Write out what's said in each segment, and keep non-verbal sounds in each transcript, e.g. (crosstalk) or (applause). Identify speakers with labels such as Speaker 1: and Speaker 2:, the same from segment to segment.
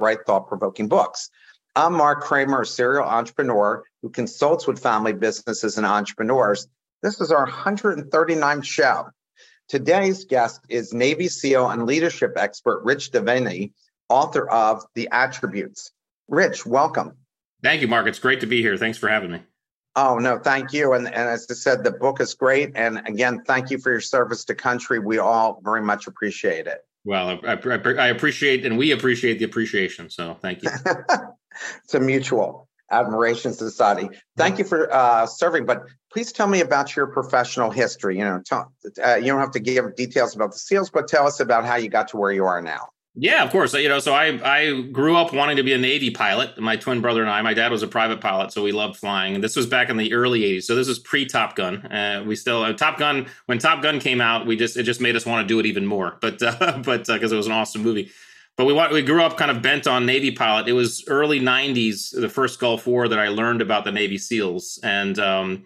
Speaker 1: write thought provoking books. I'm Mark Kramer, a serial entrepreneur who consults with family businesses and entrepreneurs. This is our 139th show. Today's guest is Navy SEAL and leadership expert Rich Diviney, author of The Attributes. Rich, welcome.
Speaker 2: Thank you, Mark. It's great to be here. Thanks for having me.
Speaker 1: Oh, no, thank you. And, and as I said, the book is great. And again, thank you for your service to country. We all very much appreciate it.
Speaker 2: Well, I, I, I appreciate and we appreciate the appreciation. So thank you. (laughs)
Speaker 1: it's a mutual admiration society. Thank you for uh, serving, but please tell me about your professional history. You know, uh, you don't have to give details about the SEALs, but tell us about how you got to where you are now.
Speaker 2: Yeah, of course. You know, so I I grew up wanting to be a Navy pilot. My twin brother and I. My dad was a private pilot, so we loved flying. And this was back in the early '80s. So this was pre Top Gun. Uh, we still uh, Top Gun. When Top Gun came out, we just it just made us want to do it even more. But uh, (laughs) but because uh, it was an awesome movie. But we we grew up kind of bent on Navy pilot. It was early '90s, the first Gulf War, that I learned about the Navy SEALs, and um,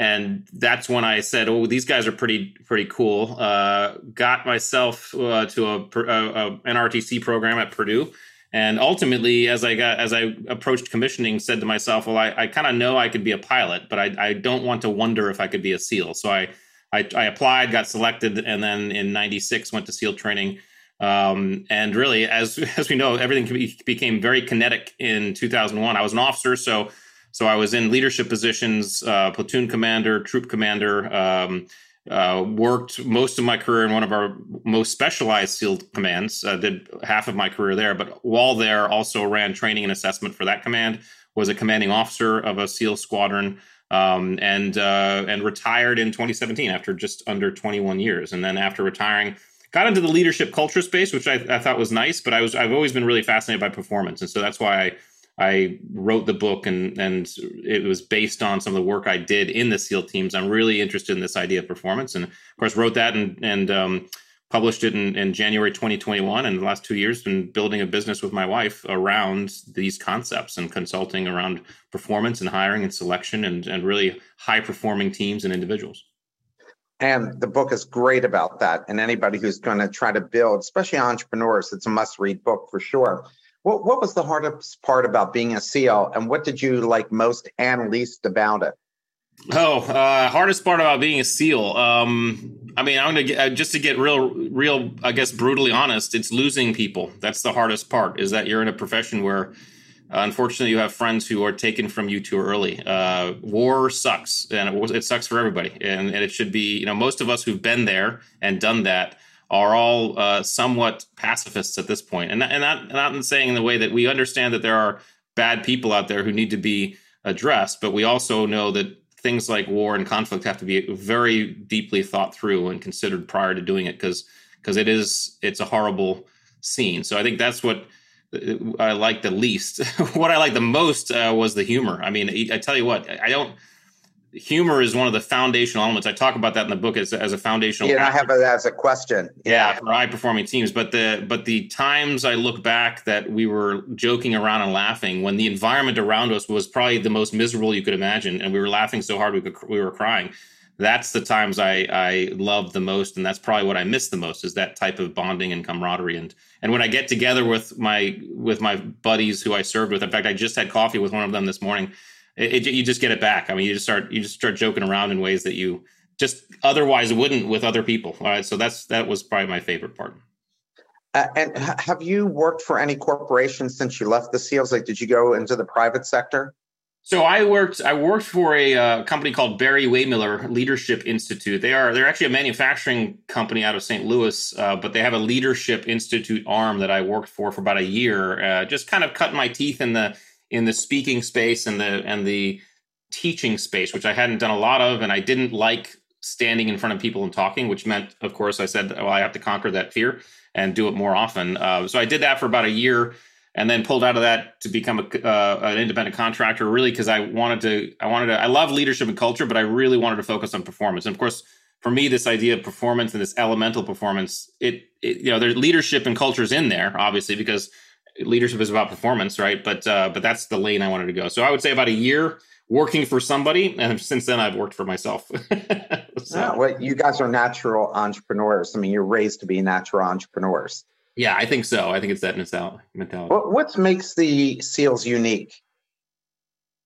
Speaker 2: and that's when I said, "Oh, these guys are pretty pretty cool." Uh, got myself uh, to a, a, a, an RTC program at Purdue, and ultimately, as I got as I approached commissioning, said to myself, "Well, I, I kind of know I could be a pilot, but I, I don't want to wonder if I could be a SEAL." So I I, I applied, got selected, and then in '96 went to SEAL training. Um, and really, as (laughs) as we know, everything became very kinetic in 2001. I was an officer, so so I was in leadership positions, uh, platoon commander, troop commander. Um, uh, worked most of my career in one of our most specialized SEAL commands. Uh, did half of my career there, but while there, also ran training and assessment for that command. Was a commanding officer of a SEAL squadron, um, and uh, and retired in 2017 after just under 21 years. And then after retiring, got into the leadership culture space, which I, I thought was nice. But I was I've always been really fascinated by performance, and so that's why I I wrote the book and and it was based on some of the work I did in the SEAL teams. I'm really interested in this idea of performance, and of course wrote that and and um, published it in, in, January 2021. And the last two years, been building a business with my wife around these concepts and consulting around performance and hiring and selection and and really high performing teams and individuals.
Speaker 1: And the book is great about that. And anybody who's going to try to build, especially entrepreneurs, it's a must read book for sure. What what was the hardest part about being a SEAL, and what did you like most and least about it?
Speaker 2: Oh, uh, hardest part about being a SEAL. Um, I mean, I'm gonna get, uh, just to get real, real. I guess brutally honest, it's losing people. That's the hardest part. Is that you're in a profession where, uh, unfortunately, you have friends who are taken from you too early. Uh, war sucks, and it, it sucks for everybody. And, and it should be, you know, most of us who've been there and done that are all uh, somewhat pacifists at this point, and and not not in saying in the way that we understand that there are bad people out there who need to be addressed, but we also know that things like war and conflict have to be very deeply thought through and considered prior to doing it because because it is it's a horrible scene. So I think that's what uh, I like the least. (laughs) what I like the most uh, was the humor. I mean, I tell you what, I don't humor is one of the foundational elements. I talk about that in the book as, as a foundational.
Speaker 1: Yeah, I have it as a question.
Speaker 2: Yeah, for high performing teams. But the but the times I look back that we were joking around and laughing when the environment around us was probably the most miserable you could imagine, and we were laughing so hard we could we were crying. That's the times I I love the most, and that's probably what I miss the most is that type of bonding and camaraderie. And and when I get together with my with my buddies who I served with, in fact, I just had coffee with one of them this morning it, it, you just get it back. I mean, you just start you just start joking around in ways that you just otherwise wouldn't with other people. All right, so that's that was probably my favorite part.
Speaker 1: Uh, and have you worked for any corporations since you left the SEALs? Like, did you go into the private sector?
Speaker 2: So I worked. I worked for a uh, company called Barry-Wehmiller Leadership Institute. They are they're actually a manufacturing company out of St. Louis, uh, but they have a leadership institute arm that I worked for for about a year. Uh, just kind of cut my teeth in the in the speaking space and the and the teaching space, which I hadn't done a lot of, and I didn't like standing in front of people and talking, which meant, of course, I said, well, I have to conquer that fear and do it more often. Uh, so I did that for about a year. and then pulled out of that to become a, uh, an independent contractor really because i wanted to i wanted to i love leadership and culture but i really wanted to focus on performance and of course for me this idea of performance and this elemental performance it, it you know there's leadership and cultures in there obviously because leadership is about performance right but uh, but that's the lane i wanted to go so i would say about a year working for somebody and since then i've worked for myself (laughs)
Speaker 1: so. yeah, well you guys are natural entrepreneurs i mean you're raised to be natural entrepreneurs
Speaker 2: yeah, I think so. I think it's that mentality.
Speaker 1: What what makes the seals unique?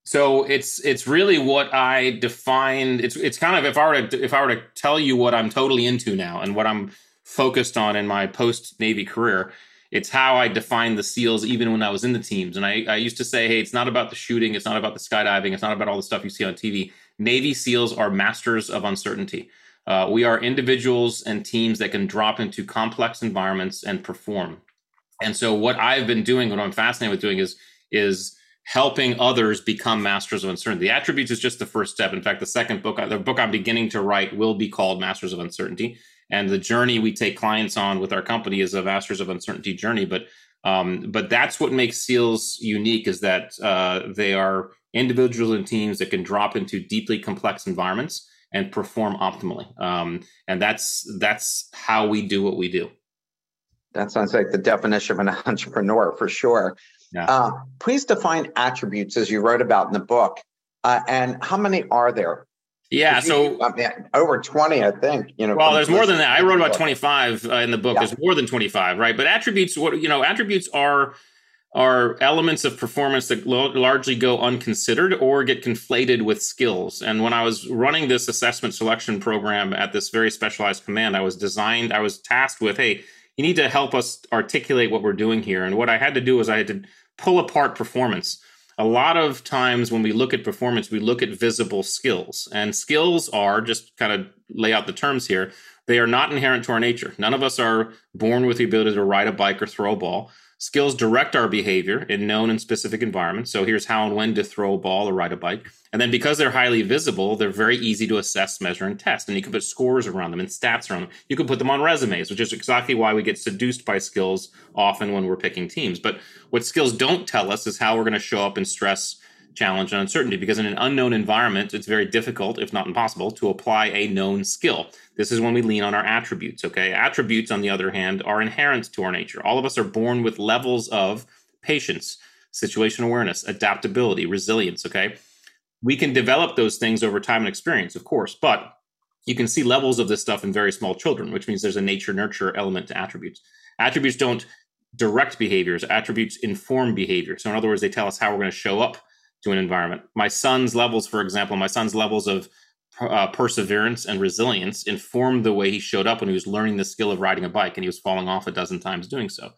Speaker 2: So it's it's really what I defined. It's it's kind of if I were to if I were to tell you what I'm totally into now and what I'm focused on in my post Navy career, it's how I defined the SEALs even when I was in the teams. And I, I used to say, hey, it's not about the shooting, it's not about the skydiving, it's not about all the stuff you see on TV. Navy SEALs are masters of uncertainty. Uh, we are individuals and teams that can drop into complex environments and perform. And so, what I've been doing, what I'm fascinated with doing, is is helping others become masters of uncertainty. The attributes is just the first step. In fact, the second book, the book I'm beginning to write, will be called Masters of Uncertainty. And the journey we take clients on with our company is a Masters of Uncertainty journey. But um, but that's what makes SEALs unique is that uh, they are individuals and teams that can drop into deeply complex environments and perform optimally. Um, and that's that's how we do what we do.
Speaker 1: That sounds like the definition of an (laughs) entrepreneur for sure. Yeah. Uh, please define attributes as you wrote about in the book, uh, and how many are there?
Speaker 2: Yeah, so
Speaker 1: I mean, over twenty, I think. You know,
Speaker 2: well, there's more than that. I wrote about twenty five uh, in the book. Yeah. There's more than twenty five, right? But attributes, what you know, attributes are are elements of performance that lo- largely go unconsidered or get conflated with skills. And when I was running this assessment selection program at this very specialized command, I was designed, I was tasked with, hey, you need to help us articulate what we're doing here. And what I had to do was I had to pull apart performance. A lot of times when we look at performance, we look at visible skills. And skills are, just kind of lay out the terms here, they are not inherent to our nature. None of us are born with the ability to ride a bike or throw a ball. Skills direct our behavior in known and specific environments. So here's how and when to throw a ball or ride a bike. And then because they're highly visible, they're very easy to assess, measure, and test. And you can put scores around them and stats around them. You can put them on resumes, which is exactly why we get seduced by skills often when we're picking teams. But what skills don't tell us is how we're going to show up in stress, challenge, and uncertainty. Because in an unknown environment, it's very difficult, if not impossible, to apply a known skill. This is when we lean on our attributes, okay? Attributes, on the other hand, are inherent to our nature. All of us are born with levels of patience, situation awareness, adaptability, resilience, okay? We can develop those things over time and experience, of course, but you can see levels of this stuff in very small children, which means there's a nature nurture element to attributes. Attributes don't direct behaviors, attributes inform behavior. So, in other words, they tell us how we're going to show up to an environment. My son's levels, for example, my son's levels of uh, perseverance and resilience informed the way he showed up when he was learning the skill of riding a bike and he was falling off a dozen times doing so.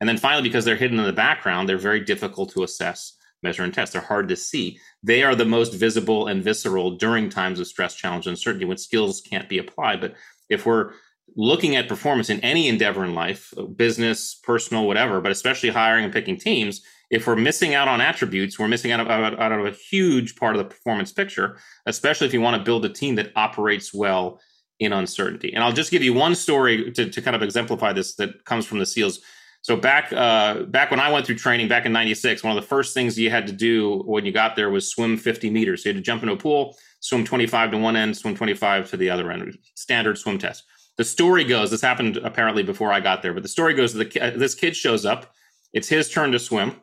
Speaker 2: And then finally, because they're hidden in the background, they're very difficult to assess, measure, and test. They're hard to see. They are the most visible and visceral during times of stress, challenge, and uncertainty when skills can't be applied. But if we're looking at performance in any endeavor in life, business, personal, whatever, but especially hiring and picking teams, if we're missing out on attributes, we're missing out, out, out of a huge part of the performance picture, especially if you want to build a team that operates well in uncertainty. And I'll just give you one story to, to kind of exemplify this that comes from the SEALs. So back uh, back when I went through training back in '96, one of the first things you had to do when you got there was swim 50 meters. So you had to jump into a pool, swim 25 to one end, swim 25 to the other end. Standard swim test. The story goes, this happened apparently before I got there, but the story goes, the, this kid shows up. It's his turn to swim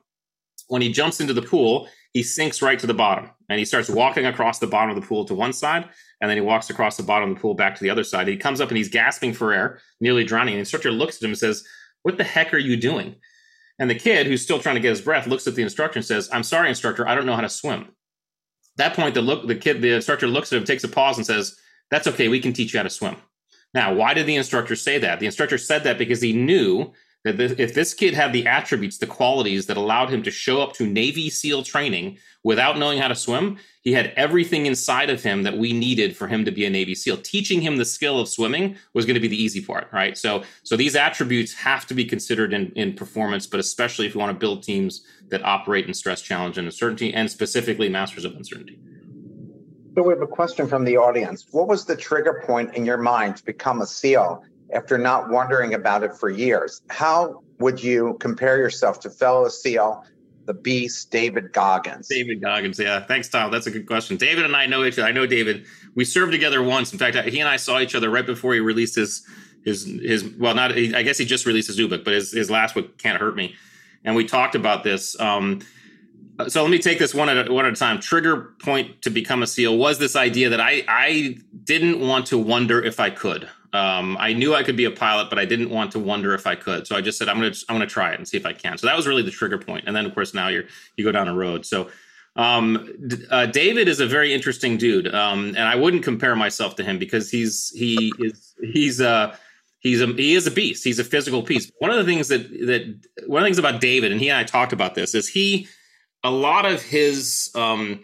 Speaker 2: when he jumps into the pool, he sinks right to the bottom and he starts walking across the bottom of the pool to one side. And then he walks across the bottom of the pool back to the other side. He comes up and he's gasping for air, nearly drowning. And the instructor looks at him and says, What the heck are you doing? And the kid, who's still trying to get his breath, looks at the instructor and says, I'm sorry, instructor, I don't know how to swim. At that point, the look the kid, the instructor looks at him, takes a pause, and says, That's okay, we can teach you how to swim. Now, why did the instructor say that? The instructor said that because he knew that if this kid had the attributes, the qualities that allowed him to show up to Navy SEAL training without knowing how to swim, he had everything inside of him that we needed for him to be a Navy SEAL. Teaching him the skill of swimming was going to be the easy part, right? So, so these attributes have to be considered in, in performance, but especially if you want to build teams that operate in stress, challenge, and uncertainty, and specifically masters of uncertainty.
Speaker 1: So we have a question from the audience. What was the trigger point in your mind to become a SEAL? After not wondering about it for years. How would you compare yourself to fellow SEAL, the Beast, David Goggins?
Speaker 2: David Goggins, yeah. Thanks, Tom. That's a good question. David and I know each other. I know David. We served together once. In fact, he and I saw each other right before he released his his his. Well, not. I guess he just released his new book, but his his last book, Can't Hurt Me, and we talked about this. Um, so let me take this one at a, one at a time. Trigger point to become a SEAL was this idea that I I didn't want to wonder if I could. Um, I knew I could be a pilot, but I didn't want to wonder if I could. So I just said I'm gonna I'm gonna try it and see if I can. So that was really the trigger point. And then of course now you're you go down a road. So um, uh, David is a very interesting dude, um, and I wouldn't compare myself to him because he's he is he's uh he's a he is a beast. He's a physical piece. One of the things that that one of the things about David and he and I talked about this is he a lot of his um,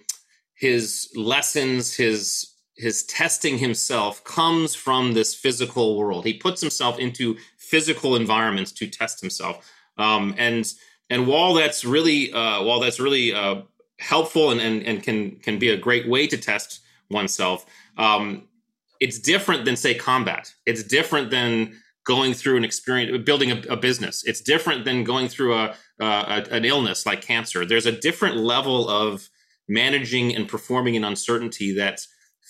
Speaker 2: his lessons, his his testing himself comes from this physical world. He puts himself into physical environments to test himself, um, and and while that's really uh, while that's really uh, helpful and, and and can can be a great way to test oneself, um, it's different than say combat. It's different than going through an experience building a, a business. It's different than going through a a, an illness like cancer. There's a different level of managing and performing in uncertainty that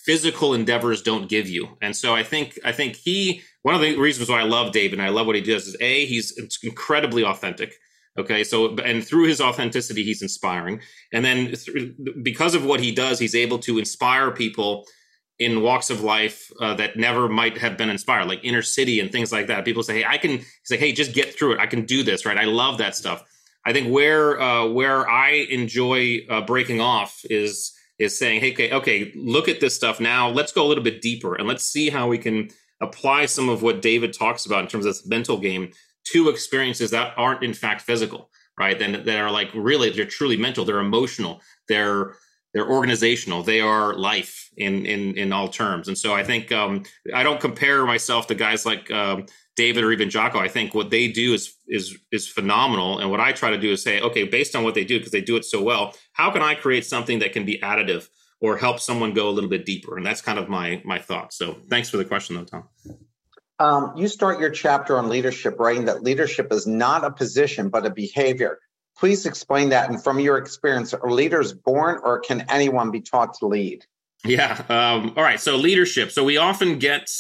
Speaker 2: physical endeavors don't give you. And so I think I think he one of the reasons why I love David and I love what he does is a he's incredibly authentic. Okay, so and through his authenticity, he's inspiring, and then through, because of what he does, he's able to inspire people in walks of life uh, that never might have been inspired, like inner city and things like that. People say, "Hey, I can." He's like, "Hey, just get through it. I can do this." Right? I love that stuff. I think where uh, where I enjoy uh, breaking off is is saying, hey, okay, okay, look at this stuff now. Let's go a little bit deeper and let's see how we can apply some of what David talks about in terms of this mental game to experiences that aren't in fact physical, right? Then that are like really they're truly mental, they're emotional, they're they're organizational, they are life in in in all terms. And so I think um, I don't compare myself to guys like um, David or even Jocko, I think what they do is is is phenomenal. And what I try to do is say, okay, based on what they do, because they do it so well, how can I create something that can be additive or help someone go a little bit deeper? And that's kind of my my thought. So thanks for the question, though, Tom.
Speaker 1: Um, you start your chapter on leadership writing that leadership is not a position but a behavior. Please explain that. And from your experience, are leaders born or can anyone be taught to lead?
Speaker 2: Yeah. Um, all right. So leadership. So we often get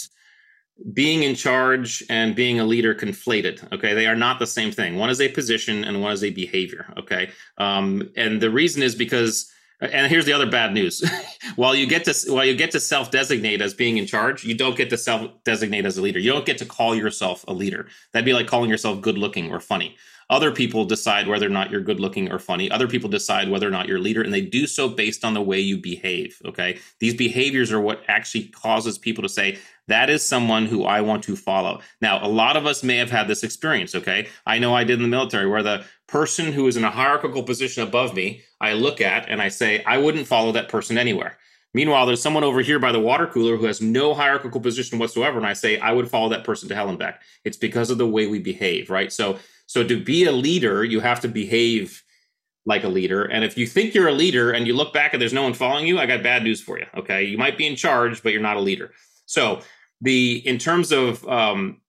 Speaker 2: being in charge and being a leader conflated okay they are not the same thing one is a position and one is a behavior okay um, and the reason is because and here's the other bad news (laughs) while you get to while you get to self designate as being in charge you don't get to self designate as a leader you don't get to call yourself a leader that'd be like calling yourself good looking or funny other people decide whether or not you're good looking or funny. Other people decide whether or not you're a leader, and they do so based on the way you behave. Okay. These behaviors are what actually causes people to say, that is someone who I want to follow. Now, a lot of us may have had this experience, okay? I know I did in the military where the person who is in a hierarchical position above me, I look at and I say, I wouldn't follow that person anywhere. Meanwhile, there's someone over here by the water cooler who has no hierarchical position whatsoever, and I say, I would follow that person to hell and back. It's because of the way we behave, right? So, so to be a leader, you have to behave like a leader. And if you think you're a leader and you look back and there's no one following you, I got bad news for you. Okay. You might be in charge, but you're not a leader. So the in terms of um,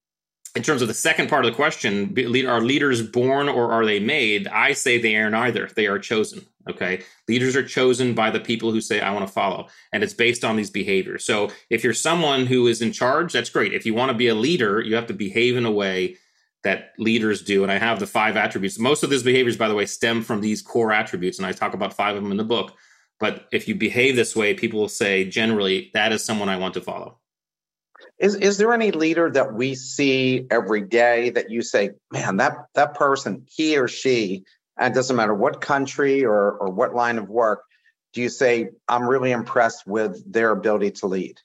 Speaker 2: in terms of the second part of the question, are leaders born or are they made? I say they are neither. They are chosen. Okay. Leaders are chosen by the people who say, I want to follow. And it's based on these behaviors. So if you're someone who is in charge, that's great. If you want to be a leader, you have to behave in a way that leaders do. And I have the five attributes. Most of these behaviors, by the way, stem from these core attributes. And I talk about five of them in the book. But if you behave this way, people will say, generally, that is someone I want to follow.
Speaker 1: Is is there any leader that we see every day that you say, man, that that person, he or she, and it doesn't matter what country or or what line of work, do you say, I'm really impressed with their ability to lead?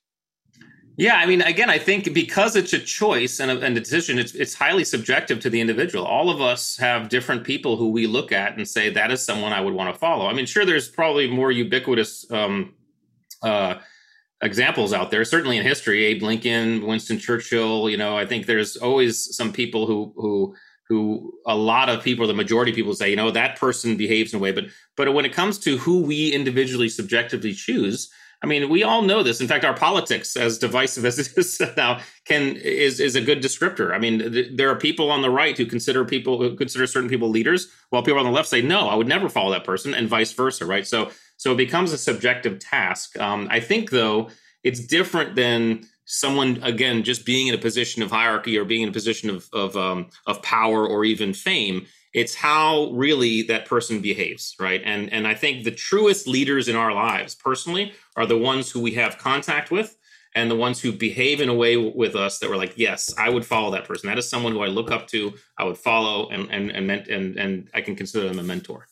Speaker 2: Yeah, I mean, again, I think because it's a choice and a, and a decision, it's it's highly subjective to the individual. All of us have different people who we look at and say that is someone I would want to follow. I mean, sure, there's probably more ubiquitous um, uh, examples out there. Certainly in history, Abe Lincoln, Winston Churchill. You know, I think there's always some people who who who a lot of people, the majority of people say, you know, that person behaves in a way. But but when it comes to who we individually subjectively choose, I mean, we all know this. In fact, our politics, as divisive (laughs) as it is now, can is is a good descriptor. I mean, th- there are people on the right who consider people who consider certain people leaders, while people on the left say, "No, I would never follow that person," and vice versa, right? So, so it becomes a subjective task. Um, I think, though, it's different than someone again just being in a position of hierarchy or being in a position of of um, of power or even fame. It's how really that person behaves right? And and i think the truest leaders in our lives personally are the ones who we have contact with and the ones who behave in a way with us that we're like yes i would follow that person. That is someone who i look up to i would follow and and and and, and i can consider them a mentor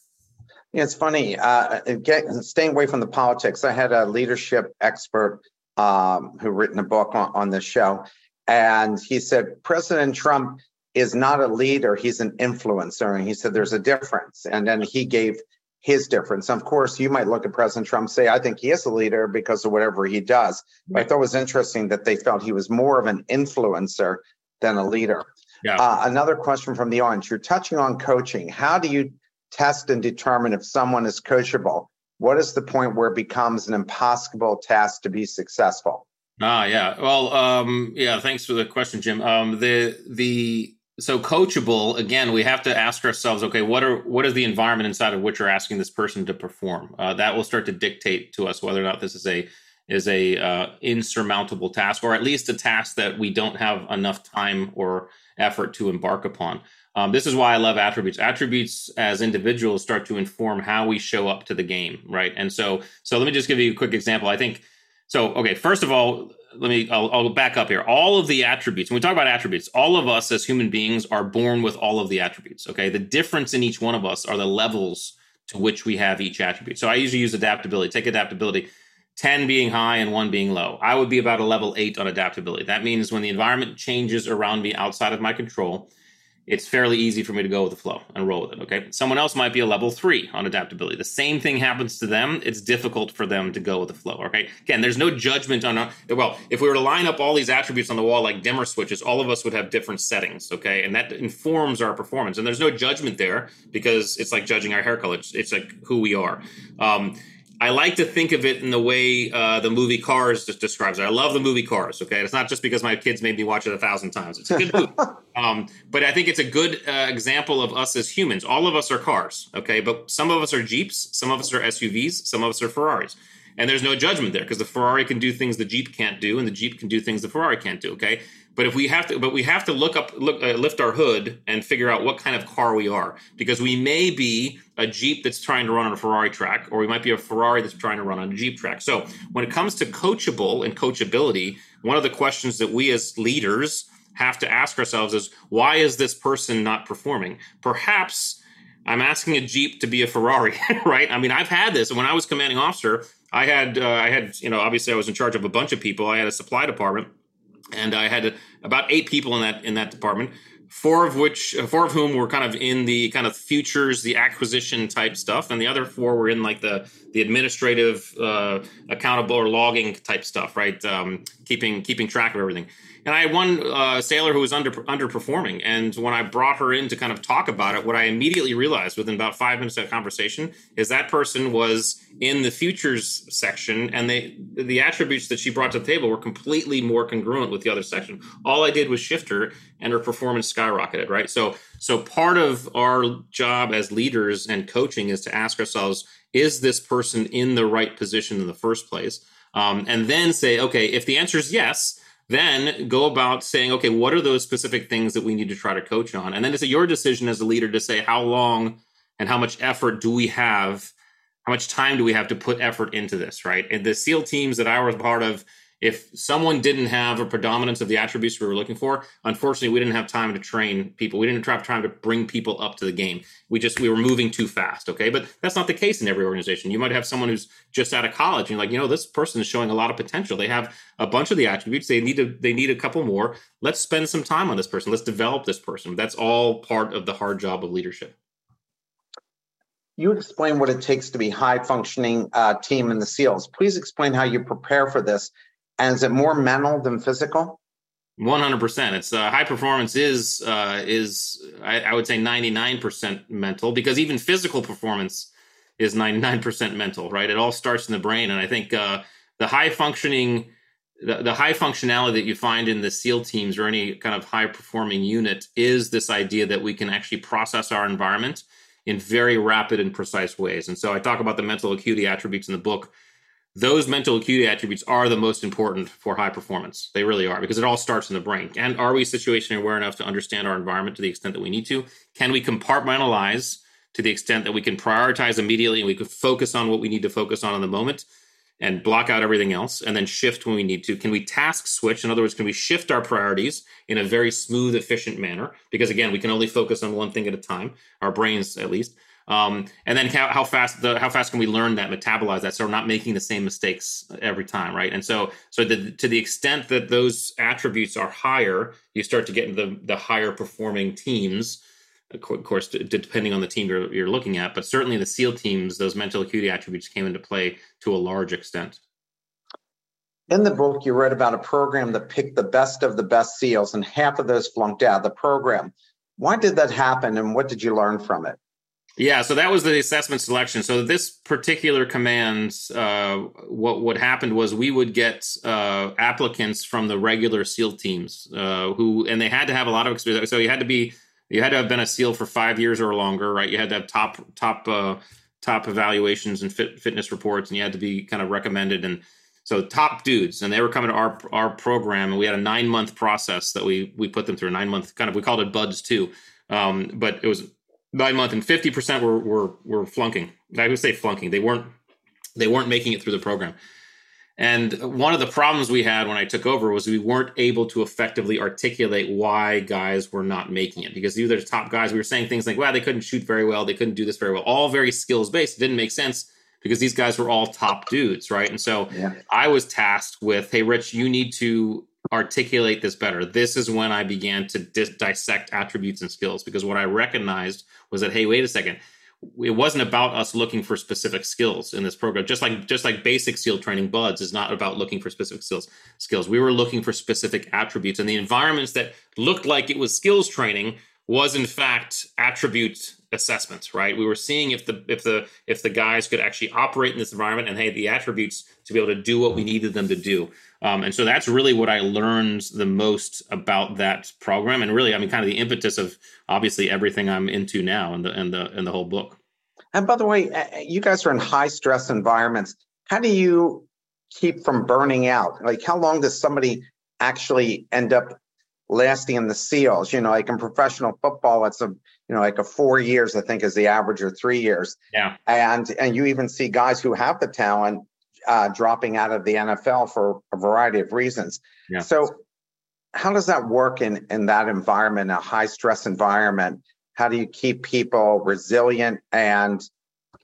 Speaker 1: it's funny. Uh, get, staying away from the politics, I had a leadership expert um, who written a book on, on this show, and he said President Trump is not a leader, he's an influencer. And he said there's a difference. And then he gave his difference. of course, you might look at President Trump say, I think he is a leader because of whatever he does. But I thought it was interesting that they felt he was more of an influencer than a leader. Yeah. Uh, another question from the audience. You're touching on coaching. How do you test and determine if someone is coachable? What is the point where it becomes an impossible task to be successful?
Speaker 2: Ah, yeah. Well, um, yeah. Thanks for the question, Jim. Um, the the so coachable again we have to ask ourselves okay what are what is the environment inside of which we're asking this person to perform uh, that will start to dictate to us whether or not this is a is a uh, insurmountable task or at least a task that we don't have enough time or effort to embark upon um, this is why i love attributes. Attributes as individuals start to inform how we show up to the game right? And so so let me just give you a quick example. I think so okay first of all let me I'll, I'll, back up here. All of the attributes when we talk about attributes all of us as human beings are born with all of the attributes okay? The difference in each one of us are the levels to which we have each attribute. So i usually use adaptability. Take adaptability. 10 being high and 1 being low. I would be about a level 8 on adaptability. That means when the environment changes around me outside of my control it's fairly easy for me to go with the flow and roll with it. Okay. Someone else might be a level three on adaptability. The same thing happens to them. It's difficult for them to go with the flow. Okay. Again, there's no judgment on, well, if we were to line up all these attributes on the wall like dimmer switches, all of us would have different settings. Okay. And that informs our performance. And there's no judgment there because it's like judging our hair color. It's, it's like who we are. Um, I like to think of it in the way uh, the movie Cars just describes it. I love the movie Cars. Okay, it's not just because my kids made me watch it a thousand times. It's a good movie, (laughs) um, but I think it's a good uh, example of us as humans. All of us are cars. Okay, but some of us are Jeeps, some of us are SUVs, some of us are Ferraris, and there's no judgment there because the Ferrari can do things the Jeep can't do, and the Jeep can do things the Ferrari can't do. Okay, but if we have to, but we have to look up, look, uh, lift our hood and figure out what kind of car we are, because we may be a Jeep that's trying to run on a Ferrari track, or we might be a Ferrari that's trying to run on a Jeep track. So when it comes to coachable and coachability, one of the questions that we as leaders have to ask ourselves is, why is this person not performing? Perhaps I'm asking a Jeep to be a Ferrari, (laughs) right? I mean, I've had this. When I was commanding officer, I had, uh, I had, you know, obviously I was in charge of a bunch of people. I had a supply department and I had about eight people in that in that department. Four of which, four of whom were kind of in the kind of futures, the acquisition type stuff, and the other four were in like the the administrative, uh, accountable or logging type stuff, right? Um, keeping keeping track of everything. And I had one uh, sailor who was under underperforming, and when I brought her in to kind of talk about it, what I immediately realized within about five minutes of conversation is that person was in the futures section, and they the attributes that she brought to the table were completely more congruent with the other section. All I did was shift her, and her performance skyrocketed. Right, so so part of our job as leaders and coaching is to ask ourselves: Is this person in the right position in the first place? Um, and then say, okay, if the answer is yes then go about saying, okay, what are those specific things that we need to try to coach on? And then it's your decision as a leader to say how long and how much effort do we have? How much time do we have to put effort into this, right? And the SEAL teams that I was part of, if someone didn't have a predominance of the attributes we were looking for unfortunately we didn't have time to train people. We didn't have time to bring people up to the game. We just we were moving too fast okay? But that's not the case in every organization. You might have someone who's just out of college and you're like you know this person is showing a lot of potential. They have a bunch of the attributes. They need to they need a couple more. Let's spend some time on this person. Let's develop this person. That's all part of the hard job of leadership.
Speaker 1: You explain what it takes to be high functioning uh, team in the seals. Please explain how you prepare for this and is it more mental than physical?
Speaker 2: One hundred percent. It's uh, high performance is uh, is I, I, would say ninety nine percent mental because even physical performance is ninety nine percent mental. Right. It all starts in the brain, and I think uh, the high functioning the, the high functionality that you find in the SEAL teams or any kind of high performing unit is this idea that we can actually process our environment in very rapid and precise ways. And so I talk about the mental acuity attributes in the book those mental acuity attributes are the most important for high performance. They really are because it all starts in the brain. And are we situation aware enough to understand our environment to the extent that we need to? Can we compartmentalize to the extent that we can prioritize immediately and we can focus on what we need to focus on in the moment and block out everything else and then shift when we need to? Can we task switch? In other words, can we shift our priorities in a very smooth, efficient manner? Because again, we can only focus on one thing at a time, our brains at least. Um, and then how, how fast the how fast can we learn that, metabolize that, so we're not making the same mistakes every time, right? And so so the, to the extent that those attributes are higher, you start to get into the, the higher performing teams. Of course, depending on the team you're, you're looking at, but certainly the SEAL teams, those mental acuity attributes came into play to a large extent.
Speaker 1: In the book, you wrote about a program that picked the best of the best SEALs, and half of those flunked out of the program. Why did that happen, and what did you learn from it?
Speaker 2: Yeah, so that was the assessment selection. So this particular command, uh, what what happened was we would get uh, applicants from the regular SEAL teams uh, who, and they had to have a lot of experience. So you had to be, you had to have been a SEAL for five years or longer, right? You had to have top top uh, top evaluations and fit, fitness reports, and you had to be kind of recommended and. So top dudes, and they were coming to our our program, and we had a nine month process that we we put them through. a Nine month kind of we called it BUD/S too, um, but it was nine month, and fifty percent were were were flunking. I would say flunking. They weren't they weren't making it through the program. And one of the problems we had when I took over was we weren't able to effectively articulate why guys were not making it because these are the top guys. We were saying things like, "Wow, they couldn't shoot very well. They couldn't do this very well." All very skills based. It didn't make sense because these guys were all top dudes, right? And so yeah. I was tasked with, "Hey, Rich, you need to articulate this better. This is when I began to dis- dissect attributes and skills because what I recognized was that hey, wait a second, it wasn't about us looking for specific skills in this program. Just like just like basic SEAL training BUD/S is not about looking for specific skills. Skills. We were looking for specific attributes, and the environments that looked like it was skills training was in fact attribute assessments. Right. We were seeing if the if the if the guys could actually operate in this environment and hey, the attributes to be able to do what we needed them to do. Um, and so that's really what I learned the most about that program, and really, I mean, kind of the impetus of obviously everything I'm into now and the and the and the whole book.
Speaker 1: And by the way, you guys are in high stress environments. How do you keep from burning out? Like, how long does somebody actually end up lasting in the SEALs? You know, like in professional football, it's a you know like a four years, I think, is the average, or three years.
Speaker 2: Yeah.
Speaker 1: And and you even see guys who have the talent uh, dropping out of the NFL for a variety of reasons. Yeah. So, how does that work in in that environment, a high stress environment? How do you keep people resilient and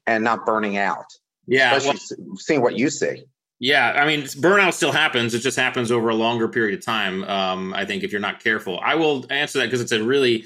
Speaker 1: and not burning out?
Speaker 2: Yeah,
Speaker 1: especially well, seeing what you see.
Speaker 2: Yeah, I mean, burnout still happens. It just happens over a longer period of time. Um, I think if you're not careful, I will answer that because it's a really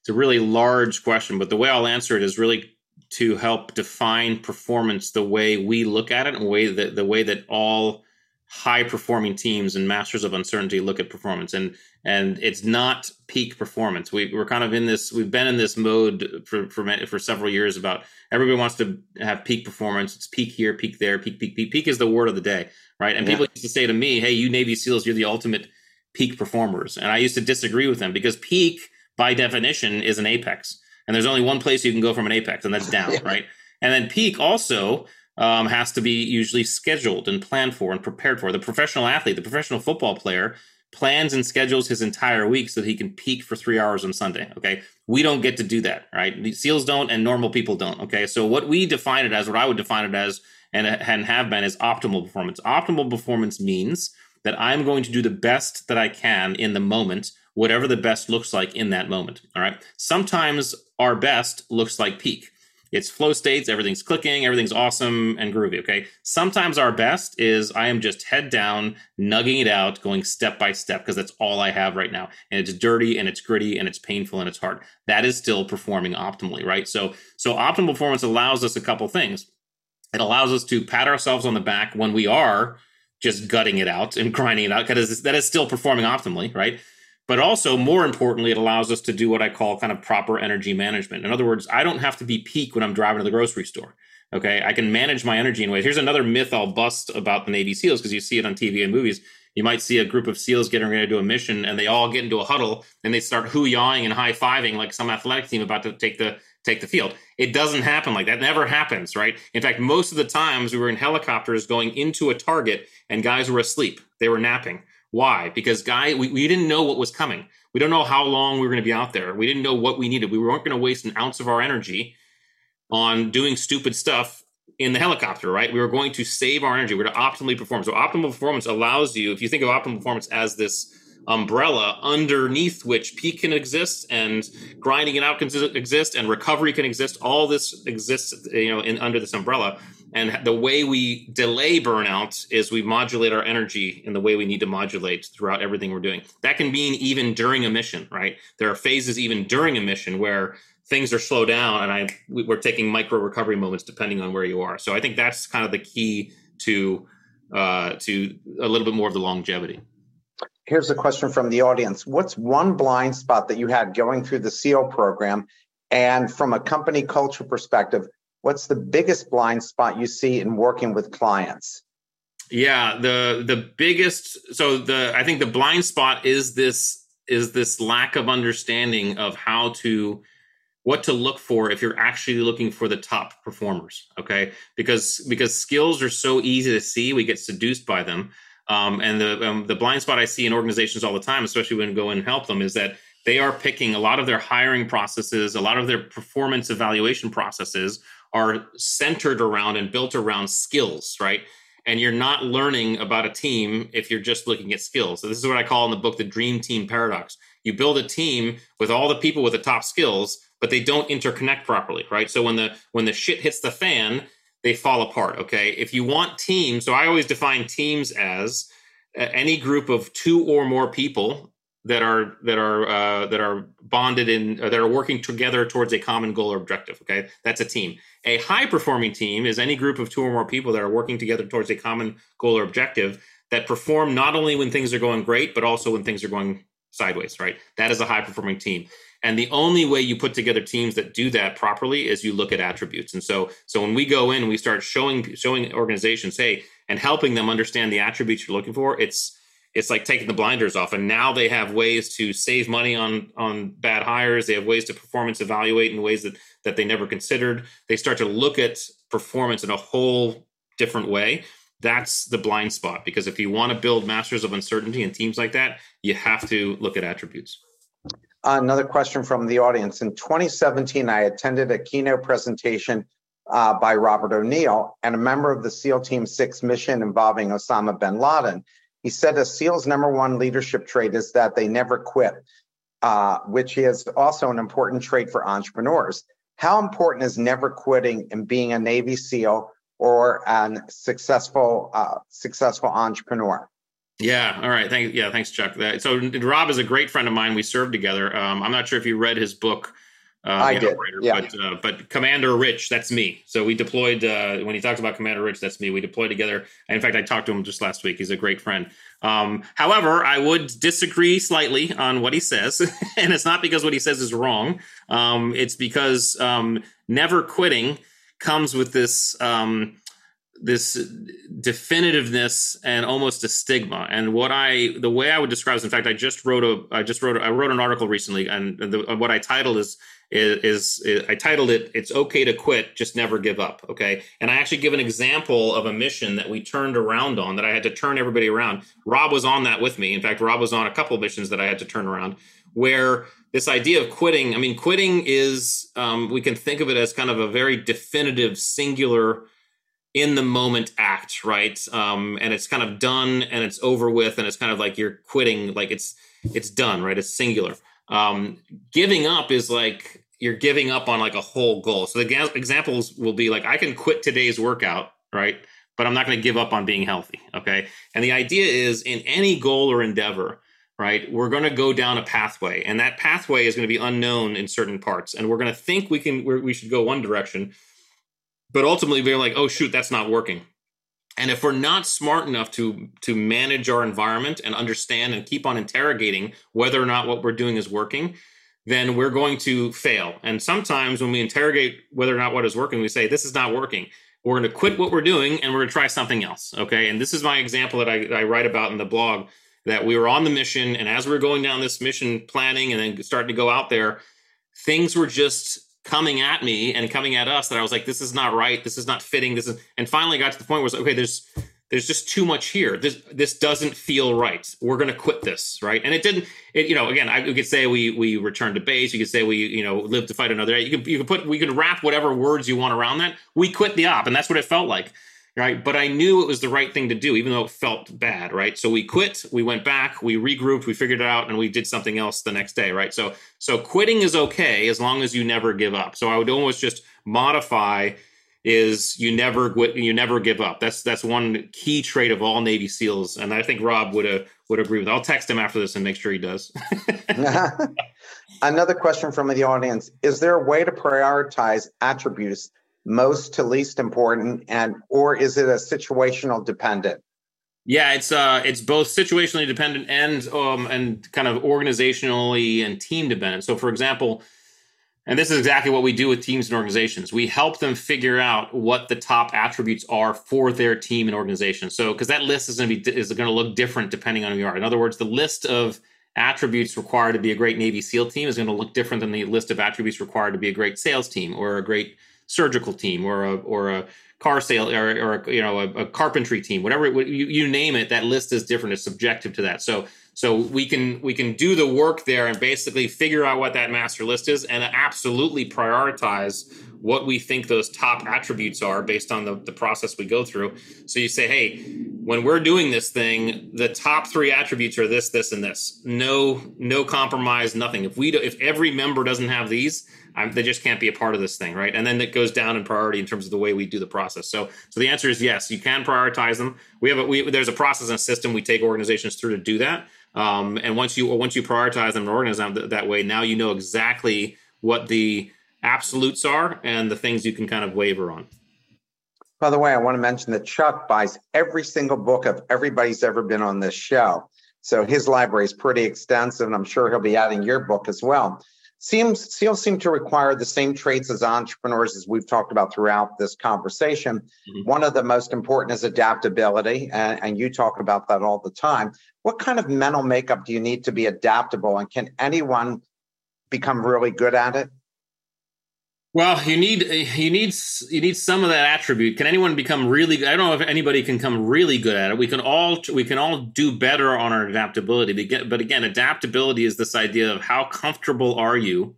Speaker 2: it's a really large question. But the way I'll answer it is really to help define performance the way we look at it and way that the way that all high performing teams and masters of uncertainty look at performance and and it's not peak performance we, we're kind of in this we've been in this mode for for for several years about everybody wants to have peak performance it's peak here peak there peak peak peak peak is the word of the day right and yeah. people used to say to me hey you navy seals you're the ultimate peak performers and i used to disagree with them because peak by definition is an apex and there's only one place you can go from an apex, and that's (laughs) down, yeah. right? And then peak also um, has to be usually scheduled and planned for and prepared for. The professional athlete, the professional football player, plans and schedules his entire week so that he can peak for three hours on Sunday. Okay. We don't get to do that, right? SEALs don't and normal people don't. Okay. So what we define it as, what I would define it as, and, and have been is optimal performance. Optimal performance means that I'm going to do the best that I can in the moment whatever the best looks like in that moment. All right. Sometimes our best looks like peak. It's flow states, everything's clicking, everything's awesome and groovy. Okay. Sometimes our best is I am just head down, nugging it out, going step by step because that's all I have right now. And it's dirty and it's gritty and it's painful and it's hard. That is still performing optimally, right? So, so optimal performance allows us a couple things. It allows us to pat ourselves on the back when we are just gutting it out and (laughs) grinding it out because that is still performing optimally, right? But also, more importantly, it allows us to do what I call kind of proper energy management. In other words, I don't have to be peak when I'm driving to the grocery store. Okay, I can manage my energy in ways. Here's another myth I'll bust about the Navy SEALs because you see it on TV and movies. You might see a group of SEALs getting ready to do a mission, and they all get into a huddle and they start hoo-yawing and high-fiving like some athletic team about to take the take the field. It doesn't happen like that. Never happens, right? In fact, most of the times we were in helicopters going into a target, and guys were asleep. They were napping. Why? Because guy, we, we didn't know what was coming. We don't know how long we were going to be out there. We didn't know what we needed. We weren't going to waste an ounce of our energy on doing stupid stuff in the helicopter, right? We were going to save our energy. We we're to optimally perform. So optimal performance allows you, if you think of optimal performance as this umbrella underneath which peak can exist and grinding it out can exist and recovery can exist, all this exists, you know, in under this umbrella. And the way we delay burnout is we modulate our energy in the way we need to modulate throughout everything we're doing. That can mean even during a mission, right? There are phases even during a mission where things are slow down and I we're taking micro recovery moments depending on where you are. So I think that's kind of the key to uh, to a little bit more of the longevity.
Speaker 1: Here's a question from the audience. What's one blind spot that you had going through the SEAL program? And from a company culture perspective, what's the biggest blind spot you see in working with clients?
Speaker 2: Yeah, the the biggest so the I think the blind spot is this is this lack of understanding of how to what to look for if you're actually looking for the top performers okay because because skills are so easy to see we get seduced by them um, and the um, the blind spot i see in organizations all the time especially when I go and help them is that they are picking a lot of their hiring processes a lot of their performance evaluation processes are centered around and built around skills right and you're not learning about a team if you're just looking at skills so this is what i call in the book the dream team paradox you build a team with all the people with the top skills but they don't interconnect properly, right? So when the when the shit hits the fan, they fall apart. Okay, if you want teams, so I always define teams as any group of two or more people that are that are uh, that are bonded in uh, that are working together towards a common goal or objective. Okay, that's a team. A high performing team is any group of two or more people that are working together towards a common goal or objective that perform not only when things are going great, but also when things are going sideways. Right, that is a high performing team. And the only way you put together teams that do that properly is you look at attributes. And so, so when we go in, we start showing showing organizations, hey, and helping them understand the attributes you're looking for. It's it's like taking the blinders off, and now they have ways to save money on on bad hires. They have ways to performance evaluate in ways that that they never considered. They start to look at performance in a whole different way. That's the blind spot because if you want to build masters of uncertainty and teams like that, you have to look at attributes.
Speaker 1: Another question from the audience. In 2017, I attended a keynote presentation uh, by Robert O'Neill and a member of the SEAL Team 6 mission involving Osama bin Laden. He said a SEAL's number one leadership trait is that they never quit, uh, which is also an important trait for entrepreneurs. How important is never quitting and being a Navy SEAL or a successful uh, successful entrepreneur?
Speaker 2: Yeah. All right. Thank. Yeah. Thanks, Chuck. That, so Rob is a great friend of mine. We served together. Um, I'm not sure if you read his book.
Speaker 1: Uh, I did.
Speaker 2: Operator, yeah. But, uh, but Commander Rich, that's me. So we deployed uh, when he talks about Commander Rich, that's me. We deployed together. In fact, I talked to him just last week. He's a great friend. Um, however, I would disagree slightly on what he says, (laughs) and it's not because what he says is wrong. Um, it's because um, never quitting comes with this um, this definitiveness and almost a stigma. And what I, the way I would describe this, in fact, I just wrote a, I just wrote, I wrote an article recently, and the, what I titled is, is, is, I titled it, "It's okay to quit, just never give up." Okay, and I actually give an example of a mission that we turned around on that I had to turn everybody around. Rob was on that with me. In fact, Rob was on a couple of missions that I had to turn around where this idea of quitting. I mean, quitting is um, we can think of it as kind of a very definitive, singular in the moment act, right? Um, and it's kind of done and it's over with, and it's kind of like you're quitting, like it's it's done, right? It's singular. Um, giving up is like you're giving up on like a whole goal. So the ga- examples will be like I can quit today's workout, right? But I'm not going to give up on being healthy, okay? And the idea is in any goal or endeavor, right? We're going to go down a pathway, and that pathway is going to be unknown in certain parts, and we're going to think we can we should go one direction but ultimately we're like oh shoot that's not working and if we're not smart enough to to manage our environment and understand and keep on interrogating whether or not what we're doing is working then we're going to fail. And sometimes when we interrogate whether or not what is working, we say, this is not working. We're going to quit what we're doing and we're going to try something else. Okay. And this is my example that I, I write about in the blog that we were on the mission. And as we are going down this mission planning and then starting to go out there, things were just coming at me and coming at us that I was like, this is not right. This is not fitting. This is, and finally got to the point where was okay, there's, there's just too much here. This this doesn't feel right. We're going to quit this, right? And it didn't. It you know again, I could say we we returned to base. You could say we you know live to fight another day. You can you can put we can wrap whatever words you want around that. We quit the op, and that's what it felt like, right? But I knew it was the right thing to do, even though it felt bad, right? So we quit. We went back. We regrouped. We figured it out, and we did something else the next day, right? So so quitting is okay as long as you never give up. So I would almost just modify is you never you never give up. That's that's one key trait of all Navy SEALs, and I think Rob would uh, would agree with. I'll text him after this and make sure he does. (laughs) (laughs)
Speaker 1: Another question from the audience: Is there a way to prioritize attributes most to least important, and or is it a situational dependent?
Speaker 2: Yeah, it's uh, it's both situationally dependent and um, and kind of organizationally and team dependent. So, for example and this is exactly what we do with teams and organizations. We help them figure out what the top attributes are for their team and organization. So, because that list is going to be is going to look different depending on who you are. In other words, the list of attributes required to be a great Navy SEAL team is going to look different than the list of attributes required to be a great sales team or a great surgical team or a or a car sale or, or a, you know a, a carpentry team. Whatever it, you, you name it, that list is different. It's subjective to that. So so we can we can do the work there and basically figure out what that master list is and absolutely prioritize what we think those top attributes are based on the, the process we go through. So you say, hey, when we're doing this thing, the top three attributes are this, this, and this. No, no compromise, nothing. If we do, if every member doesn't have these, I'm, they just can't be a part of this thing, right? And then it goes down in priority in terms of the way we do the process. So, so the answer is yes, you can prioritize them. We have a, we, there's a process and a system we take organizations through to do that. Um, and once you once you prioritize them and organize them th- that way, now you know exactly what the absolutes are and the things you can kind of waver on.
Speaker 1: By the way, I want to mention that Chuck buys every single book of everybody's ever been on this show. So his library is pretty extensive, and I'm sure he'll be adding your book as well. Seems SEALs seem to require the same traits as entrepreneurs as we've talked about throughout this conversation. Mm-hmm. One of the most important is adaptability, and, and you talk about that all the time. What kind of mental makeup do you need to be adaptable, and can anyone become really good at it?
Speaker 2: Well, you need you need you need some of that attribute. Can anyone become really? I don't know if anybody can come really good at it. We can all we can all do better on our adaptability. But again, adaptability is this idea of how comfortable are you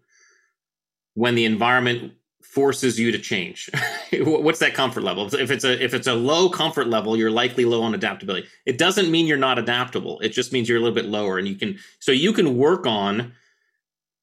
Speaker 2: when the environment forces you to change. (laughs) What's that comfort level? If it's a if it's a low comfort level, you're likely low on adaptability. It doesn't mean you're not adaptable. It just means you're a little bit lower, and you can so you can work on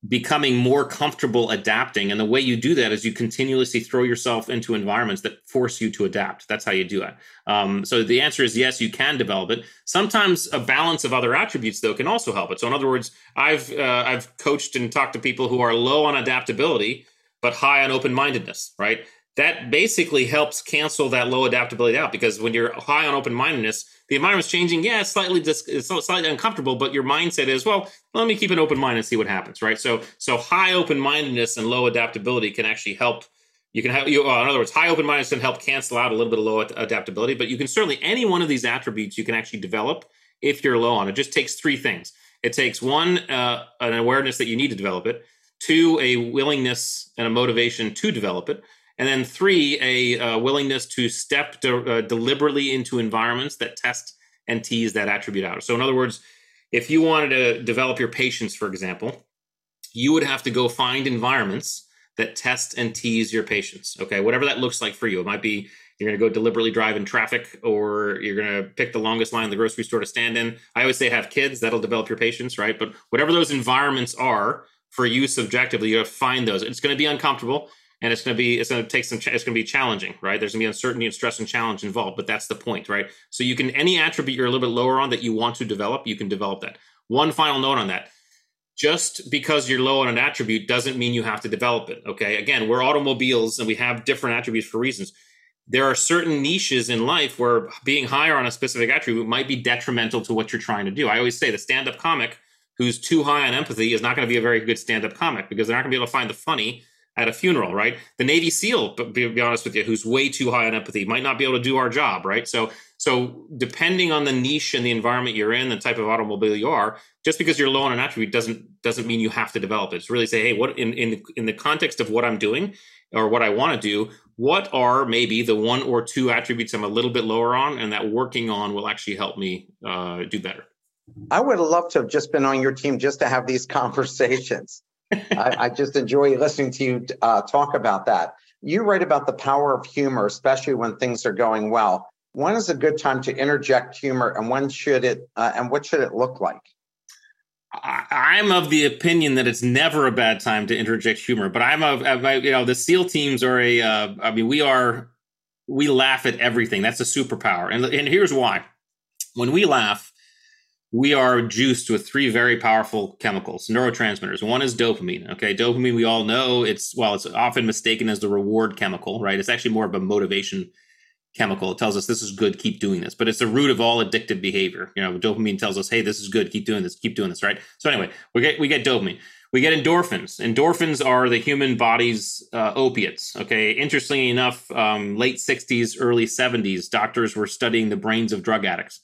Speaker 2: becoming more comfortable adapting. And the way you do that is you continuously throw yourself into environments that force you to adapt. That's how you do it. Um, so the answer is yes, you can develop it. Sometimes a balance of other attributes though can also help it. So in other words, I've uh, I've coached and talked to people who are low on adaptability but high on open mindedness. Right. That basically helps cancel that low adaptability out because when you're high on open mindedness, the environment's changing. Yeah, it's slightly dis- it's slightly uncomfortable, but your mindset is well. Let me keep an open mind and see what happens. Right. So so high open mindedness and low adaptability can actually help. You can have you. Uh, in other words, high open mindedness can help cancel out a little bit of low adaptability. But you can certainly any one of these attributes you can actually develop if you're low on. It just takes three things. It takes one uh, an awareness that you need to develop it. Two, a willingness and a motivation to develop it and then three, a uh, willingness to step de- uh, deliberately into environments that test and tease that attribute out. So, in other words, if you wanted to develop your patience, for example, you would have to go find environments that test and tease your patience. Okay, whatever that looks like for you. It might be you're going to go deliberately drive in traffic, or you're going to pick the longest line in the grocery store to stand in. I always say have kids, that'll develop your patience, right? But whatever those environments are for you subjectively, you have to find those. It's going to be uncomfortable and it's going to be it's going to take some it's going to be challenging right? There's going to be uncertainty and stress and challenge involved but that's the point right? So you can any attribute you're a little bit lower on that you want to develop you can develop that. One final note on that. Just because you're low on an attribute doesn't mean you have to develop it okay? Again we're automobiles and we have different attributes for reasons. There are certain niches in life where being higher on a specific attribute might be detrimental to what you're trying to do. I always say the stand-up comic who's too high on empathy is not going to be a very good stand-up comic because they're not going to be able to find the funny at a funeral, right? The Navy SEAL, be, be honest with you, who's way too high on empathy, might not be able to do our job, right? So, so depending on the niche and the environment you're in, the type of automobile you are, just because you're low on an attribute doesn't doesn't mean you have to develop it. It's really say, hey, what in in in the context of what I'm doing or what I want to do, what are maybe the one or two attributes I'm a little bit lower on, and that working on will actually help me uh, do better.
Speaker 1: I would love to have just been on your team just to have these (laughs) conversations. I, I, just enjoy listening to you uh, talk about that. You write about the power of humor, especially when things are going well. When is a good time to interject humor, and when should it, uh, and what should it look like?
Speaker 2: I'm of the opinion that it's never a bad time to interject humor, but I'm of, you know, the SEAL teams are a, uh, I mean, we are, we laugh at everything. That's a superpower. And, and here's why. When we laugh, we are juiced with three very powerful chemicals, neurotransmitters. One is dopamine. Okay. Dopamine, we all know it's, well, it's often mistaken as the reward chemical, right? It's actually more of a motivation chemical. It tells us this is good, keep doing this. But it's the root of all addictive behavior. You know, dopamine tells us, hey, this is good, keep doing this, keep doing this, right? So anyway, we get we get dopamine. We get endorphins. Endorphins are the human body's uh, opiates. Okay. Interestingly enough, um, late 60s, early 70s, doctors were studying the brains of drug addicts.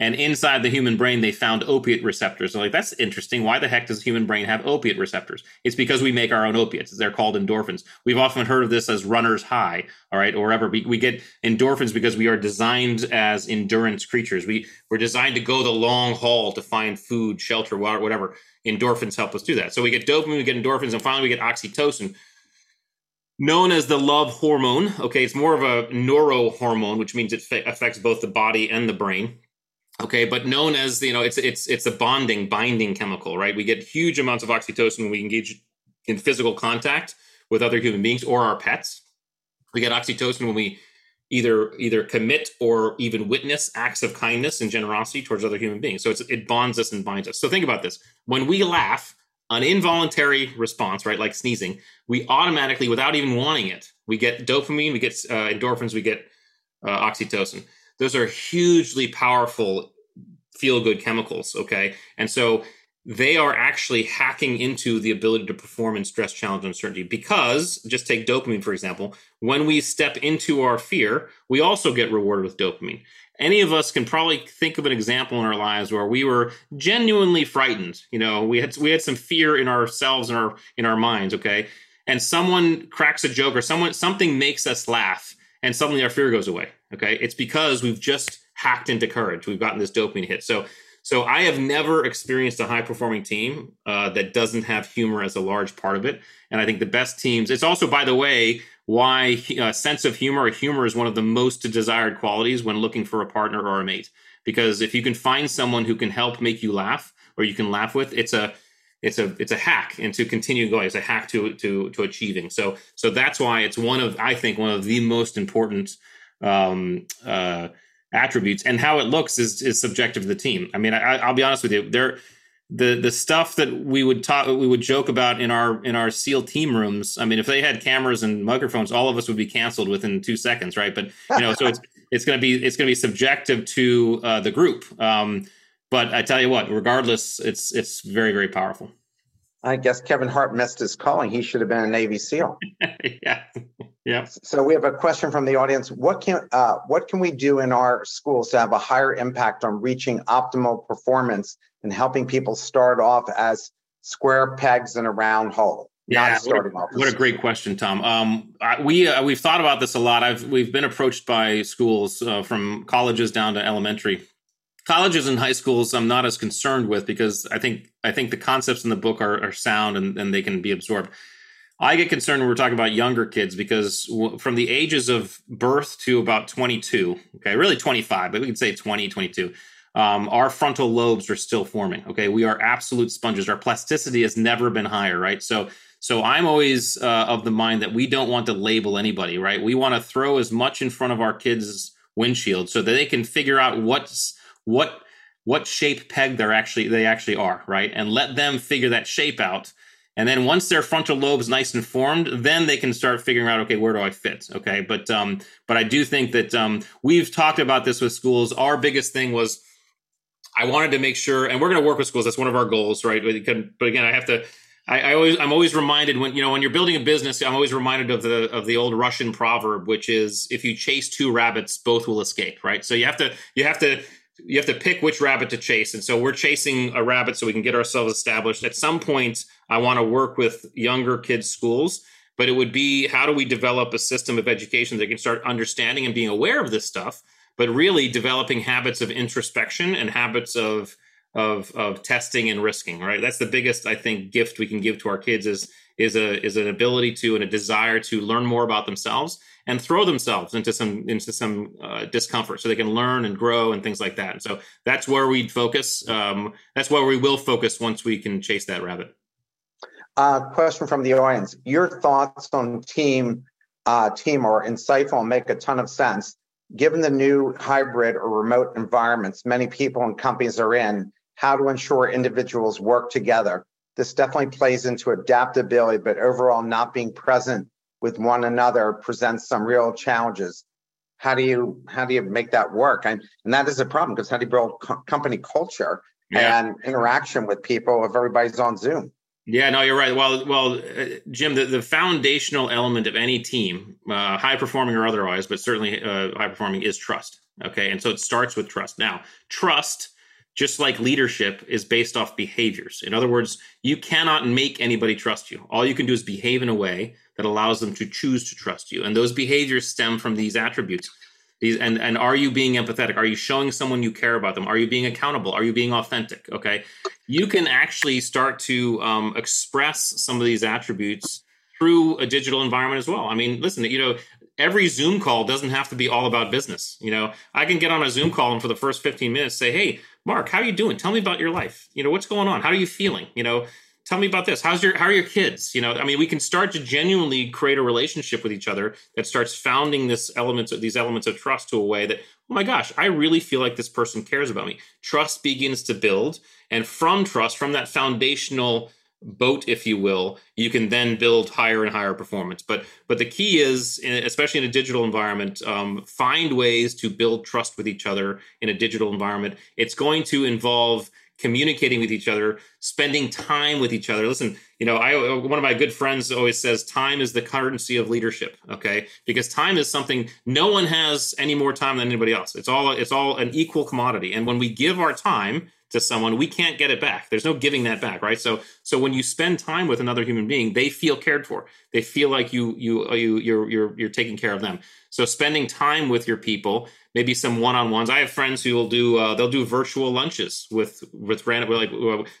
Speaker 2: And inside the human brain, they found opiate receptors. So like, that's interesting. Why the heck does the human brain have opiate receptors? It's because we make our own opiates. They're called endorphins. We've often heard of this as runner's high, all right, or whatever. We, we get endorphins because we are designed as endurance creatures. We, we're designed to go the long haul to find food, shelter, water, whatever. Endorphins help us do that. So we get dopamine, we get endorphins, and finally we get oxytocin, known as the love hormone. Okay, it's more of a neurohormone, which means it affects both the body and the brain okay but known as you know it's it's it's a bonding binding chemical right? We get huge amounts of oxytocin when we engage in physical contact with other human beings or our pets. We get oxytocin when we either either commit or even witness acts of kindness and generosity towards other human beings. So it bonds us and binds us. So think about this. When we laugh an involuntary response right like sneezing we automatically without even wanting it we get dopamine we get uh, endorphins we get uh, oxytocin those are hugely powerful feel good chemicals. Okay. And so they are actually hacking into the ability to perform in stress, challenge, and uncertainty. Because, just take dopamine, for example, when we step into our fear, we also get rewarded with dopamine. Any of us can probably think of an example in our lives where we were genuinely frightened. You know, we had we had some fear in ourselves and our in our minds, okay? And someone cracks a joke or someone something makes us laugh and suddenly our fear goes away. Okay. It's because we've just hacked into courage. We've gotten this dopamine hit. So, so I have never experienced a high performing team uh, that doesn't have humor as a large part of it. And I think the best teams, it's also, by the way, why uh, sense of humor or humor is one of the most desired qualities when looking for a partner or a mate. Because if you can find someone who can help make you laugh or you can laugh with, it's a, it's a it's a hack and to continue going it's a hack to to to achieving. So so that's why it's one of i think one of the most important um uh attributes. And how it looks is is subjective to the team. I mean I, i'll be honest with you there the the stuff that we would talk we would joke about in our in our seal team rooms i mean if they had cameras and microphones all of us would be canceled within two seconds right? But you know so it's (laughs) it's going to be it's going to be subjective to uh, the group. Um but I tell you what, regardless, it's it's very very powerful.
Speaker 1: I guess Kevin Hart missed his calling. He should have been a Navy SEAL. (laughs)
Speaker 2: yeah, yeah.
Speaker 1: So we have a question from the audience. What can uh, what can we do in our schools to have a higher impact on reaching optimal performance and helping people start off as square pegs in a round hole?
Speaker 2: Yeah, what a, what a, great question, Tom. Um, I, we uh, we've thought about this a lot. I've we've been approached by schools uh, from colleges down to elementary colleges and high schools i'm not as concerned with because i think i think the concepts in the book are, are sound and, and they can be absorbed. I get concerned when we're talking about younger kids because w- from the ages of birth to about 22 okay really 25 but we could say 20 22 um, our frontal lobes are still forming okay? We are absolute sponges. Our plasticity has never been higher right? So so i'm always uh, of the mind that we don't want to label anybody right? We want to throw as much in front of our kids windshield so that they can figure out what's what what shape peg they're actually they actually are, right? And let them figure that shape out. And then once their frontal lobe's nice and formed, then they can start figuring out, okay, where do I fit? Okay, but um, but I do think that um, we've talked about this with schools. Our biggest thing was I wanted to make sure, and we're going to work with schools. That's one of our goals, right? But again, I have to. I, I, always, I'm always reminded when you know when you're building a business. I'm always reminded of the of the old Russian proverb, which is if you chase two rabbits, both will escape. Right. So you have to you have to you have to pick which rabbit to chase. And so we're chasing a rabbit so we can get ourselves established. At some point, I want to work with younger kids' schools, but it would be how do we develop a system of education that can start understanding and being aware of this stuff, but really developing habits of introspection and habits of of of testing and risking, right? That's the biggest I think gift we can give to our kids is is a is an ability to and a desire to learn more about themselves and throw themselves into some into some uh, discomfort so they can learn and grow and things like that. And so that's where we'd focus. Um, that's where we will focus once we can chase that rabbit.
Speaker 1: Uh, question from the audience: Your thoughts on team uh, team are insightful and make a ton of sense. Given the new hybrid or remote environments many people and companies are in, how to ensure individuals work together. This definitely plays into adaptability, but overall, not being present with one another presents some real challenges. How do you how do you make that work? And and that is a problem because how do you build co- company culture yeah. and interaction with people if everybody's on Zoom?
Speaker 2: Yeah, no, you're right. Well, well, uh, Jim, the, the foundational element of any team, uh, high performing or otherwise, but certainly uh, high performing, is trust. Okay, and so it starts with trust. Now, trust, just like leadership, is based off behaviors. In other words, you cannot make anybody trust you. All you can do is behave in a way that allows them to choose to trust you. And those behaviors stem from these attributes. These and and are you being empathetic? Are you showing someone you care about them? Are you being accountable? Are you being authentic? Okay, you can actually start to um, express some of these attributes through a digital environment as well. I mean, listen, you know, every Zoom call doesn't have to be all about business. You know, I can get on a Zoom call and for the first 15 minutes say, "Hey, Mark, how are you doing? Tell me about your life. You know, what's going on? How are you feeling? You know, tell me about this. How's your how are your kids? You know i mean we can start to genuinely create a relationship with each other that starts founding this elements of these elements of trust to a way that oh my gosh i really feel like this person cares about me. Trust begins to build and from trust from that foundational boat if you will you can then build higher and higher performance. But but the key is especially in a digital environment um, find ways to build trust with each other in a digital environment. It's going to involve communicating with each other, spending time with each other. Listen, you know, I one of my good friends always says time is the currency of leadership, okay? Because time is something no one has any more time than anybody else. It's all it's all an equal commodity. And when we give our time to someone, we can't get it back. There's no giving that back, right? So so when you spend time with another human being, they feel cared for. They feel like you you you you're you're you're taking care of them. So spending time with your people maybe some one-on-ones. I have friends who will do uh, they'll do virtual lunches with with random like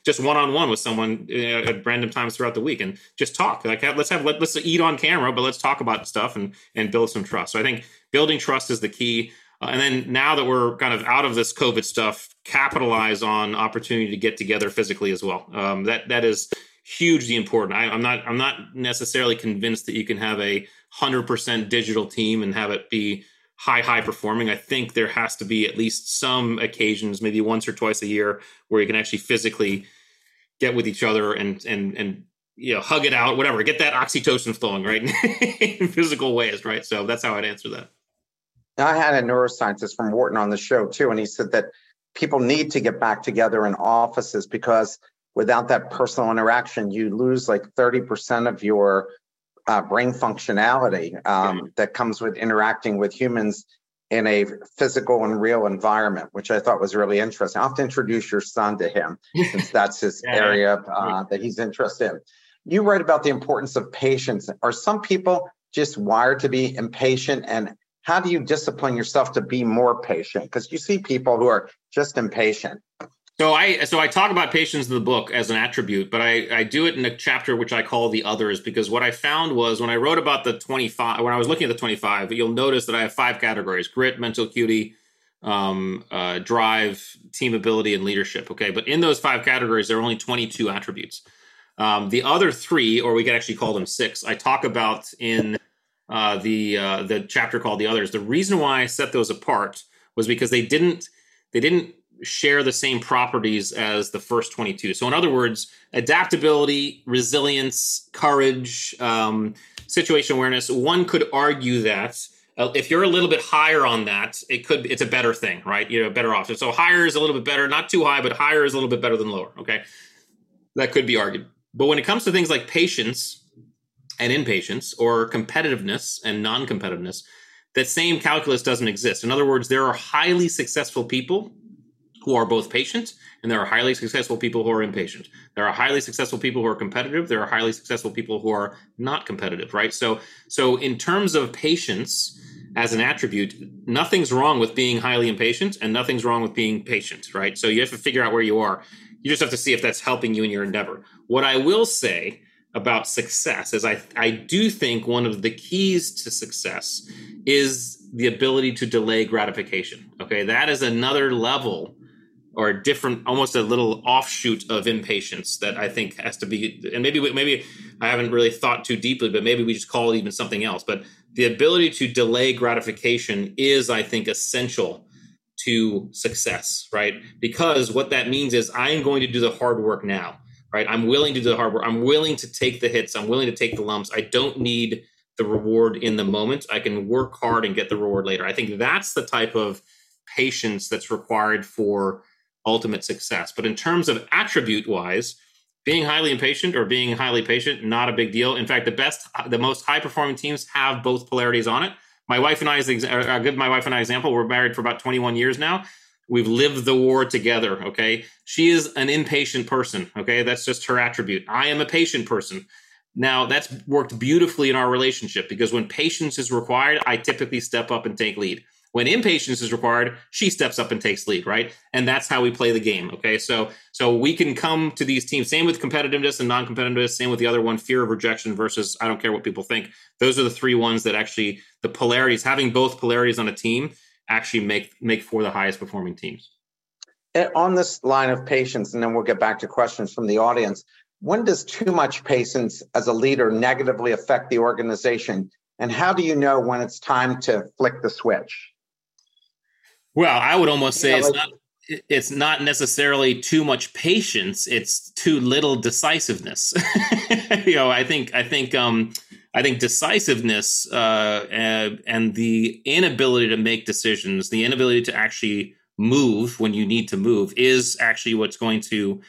Speaker 2: just one-on-one with someone uh, at random times throughout the week and just talk. Like let's have let, let, us eat on camera, but let's talk about stuff and and build some trust. So I think building trust is the key. Uh, and then now that we're kind of out of this COVID stuff, capitalize on opportunity to get together physically as well. Um, that that is hugely important. I, I'm not I'm not necessarily convinced that you can have a hundred percent digital team and have it be high high performing. I think there has to be at least some occasions maybe once or twice a year where you can actually physically get with each other and and and you know hug it out whatever. Get that oxytocin flowing right? (laughs) In physical ways right? So that's how i'd answer that
Speaker 1: i had a neuroscientist from wharton on the show too and he said that people need to get back together in offices because without that personal interaction you lose like 30% of your uh, brain functionality um, that comes with interacting with humans in a physical and real environment, which I thought was really interesting. I'll have to introduce your son to him since (laughs) that's his yeah. area uh, that he's interested in. You write about the importance of patience. Are some people just wired to be impatient? And how do you discipline yourself to be more patient? Because you see people who are just impatient.
Speaker 2: So I so I talk about patience in the book as an attribute, but I, I do it in a chapter which I call the others because what I found was when I wrote about the 25 when I was looking at the 25, you'll notice that I have five categories: grit, mental acuity, um, uh, drive, team ability, and leadership. Okay, but in those five categories, there are only 22 attributes. Um, the other three, or we could actually call them six, I talk about in uh, the uh, the chapter called the others. The reason why I set those apart was because they didn't they didn't share the same properties as the first 22. So, in other words, adaptability, resilience, courage, um, situation awareness, one could argue that uh, if you're a little bit higher on that, it could it's a better thing, right? You know, better option. So higher is a little bit better, not too high, but higher is a little bit better than lower. Okay, that could be argued. But when it comes to things like patience and impatience, or competitiveness and non-competitiveness, that same calculus doesn't exist. In other words, there are highly successful people who are both patient and there are highly successful people who are impatient. There are highly successful people who are competitive. There are highly successful people who are not competitive, right? So, so in terms of patience as an attribute, nothing's wrong with being highly impatient, and nothing's wrong with being patient, right? So you have to figure out where you are. You just have to see if that's helping you in your endeavor. What I will say about success is I I do think one of the keys to success is the ability to delay gratification. Okay, that is another level or different, almost a little offshoot of impatience that I think has to be, and maybe maybe I haven't really thought too deeply, but maybe we just call it even something else. But the ability to delay gratification is, I think, essential to success, right? Because what that means is I'm going to do the hard work now, right? I'm willing to do the hard work. I'm willing to take the hits. I'm willing to take the lumps. I don't need the reward in the moment. I can work hard and get the reward later. I think that's the type of patience that's required for ultimate success. But in terms of attribute wise, being highly impatient or being highly patient, not a big deal. In fact, the best, the most high performing teams have both polarities on it. My wife and I, is I'll uh, give my wife and I example. We're married for about 21 years now. We've lived the war together. Okay. She is an impatient person. Okay. That's just her attribute. I am a patient person. Now, that's worked beautifully in our relationship because when patience is required, I typically step up and take lead. When impatience is required, she steps up and takes lead, right? And that's how we play the game. Okay, so so we can come to these teams. Same with competitiveness and non-competitiveness. Same with the other one, fear of rejection versus I don't care what people think. Those are the three ones that actually the polarities. Having both polarities on a team actually make make for the highest performing teams.
Speaker 1: On this line of patience, and then we'll get back to questions from the audience. When does too much patience as a leader negatively affect the organization? And how do you know when it's time to flick the switch?
Speaker 2: Well, I would almost say yeah, it's like, not it's not necessarily too much patience it's too little decisiveness (laughs) you know i think i think um i think decisiveness uh and, and, the inability to make decisions the inability to actually move when you need to move is actually what's going to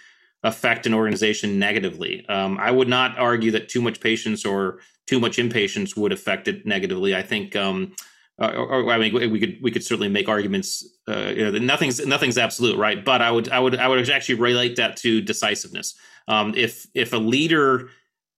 Speaker 2: affect an organization negatively um, i would not argue that too much patience or too much impatience would affect it negatively i think um uh, or, or, I mean, we could we could certainly make arguments. Uh, you know, nothing's nothing's absolute, right? But I would I would I would actually relate that to decisiveness. Um, if if a leader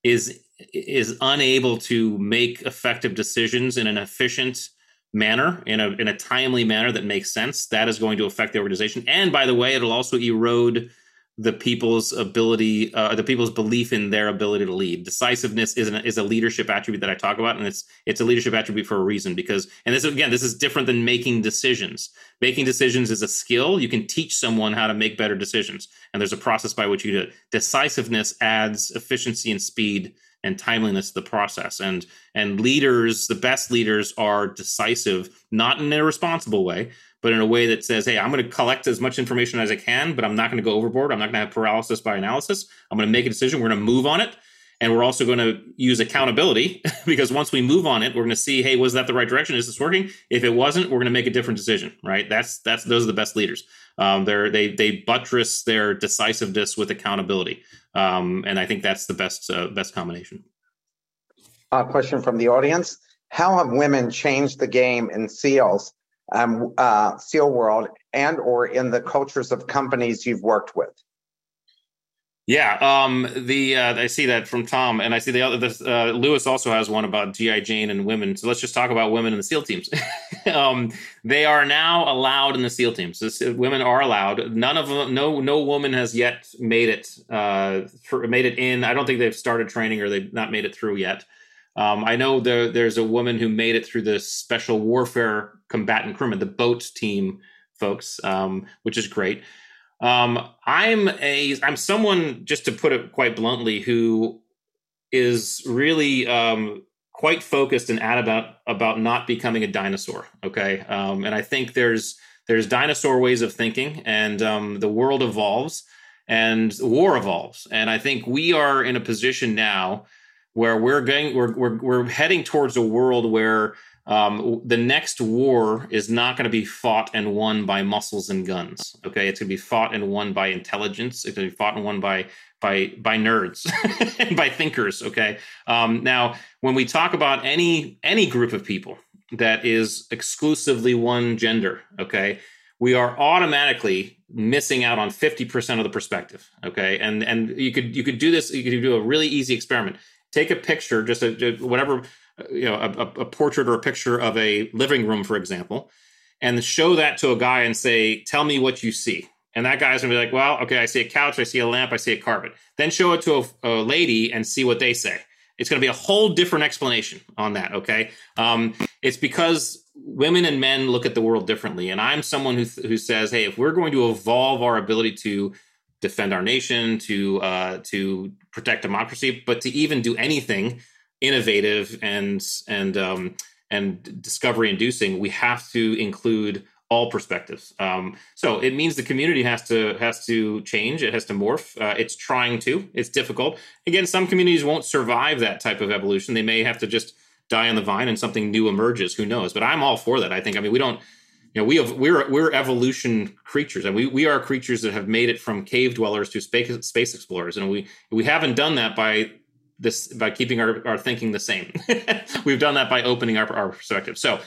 Speaker 2: is is unable to make effective decisions in an efficient manner, in a in a timely manner that makes sense, that is going to affect the organization. And by the way, it'll also erode the people's ability, uh, the people's belief in their ability to lead. Decisiveness is an, is a leadership attribute that I talk about, and it's it's a leadership attribute for a reason. Because, and this again, this is different than making decisions. Making decisions is a skill. You can teach someone how to make better decisions, and there's a process by which you do it. Decisiveness adds efficiency and speed and timeliness of the process. And and leaders, the best leaders, are decisive, not in an irresponsible way, but in a way that says, hey, I'm going to collect as much information as I can, but I'm not going to go overboard. I'm not going to have paralysis by analysis. I'm going to make a decision. We're going to move on it. And we're also going to use accountability (laughs) because once we move on it, we're going to see, hey, was that the right direction? Is this working? If it wasn't, we're going to make a different decision, right? That's that's those are the best leaders. Um, they're they they buttress their decisiveness with accountability, um, and I think that's the best uh, best combination.
Speaker 1: A question from the audience: How have women changed the game in seals, um, uh, SEAL world and or in the cultures of companies you've worked with?
Speaker 2: Yeah, um, the uh, I see that from Tom, and I see the other. This, uh, Lewis also has one about GI Jane and women. So let's just talk about women in the SEAL teams. (laughs) um, they are now allowed in the SEAL teams. This, women are allowed. None of them, no, no woman has yet made it. Uh, for, made it in. I don't think they've started training or they've not made it through yet. Um, I know there, there's a woman who made it through the special warfare combatant crewman, the boat team folks, um, which is great. Um, I'm a I'm someone just to put it quite bluntly who is really um, quite focused and ad about about not becoming a dinosaur. Okay, um, and I think there's there's dinosaur ways of thinking, and um, the world evolves, and war evolves, and I think we are in a position now where we're going we're, we're we're heading towards a world where um, the next war is not going to be fought and won by muscles and guns. Okay, it's going to be fought and won by intelligence. It's going to be fought and won by by by nerds and (laughs) by thinkers. Okay. Um, now, when we talk about any any group of people that is exclusively one gender, okay, we are automatically missing out on 50% of the perspective okay and and you could you could do this you could do a really easy experiment take a picture just a, whatever you know a, a portrait or a picture of a living room for example and show that to a guy and say tell me what you see. And that guy's gonna be like well okay i see a couch i see a lamp i see a carpet. Then show it to a, a lady and see what they say. It's to be a whole different explanation on that okay? Um, it's because women and men look at the world differently and i'm someone who, who says hey if we're going to evolve our ability to defend our nation to uh, to protect democracy but to even do anything innovative and and um, and discovery inducing, we have to include all perspectives. Um, so it means the community has to has to change. It has to morph. Uh, it's trying to. It's difficult. Again, some communities won't survive that type of evolution. They may have to just die on the vine and something new emerges. Who knows? But I'm all for that. I think. I mean, we don't. You know, we have we're we're evolution creatures, and we we are creatures that have made it from cave dwellers to space space explorers, and we we haven't done that by this by keeping our, our thinking the same. (laughs) We've done that by opening our, our perspective. So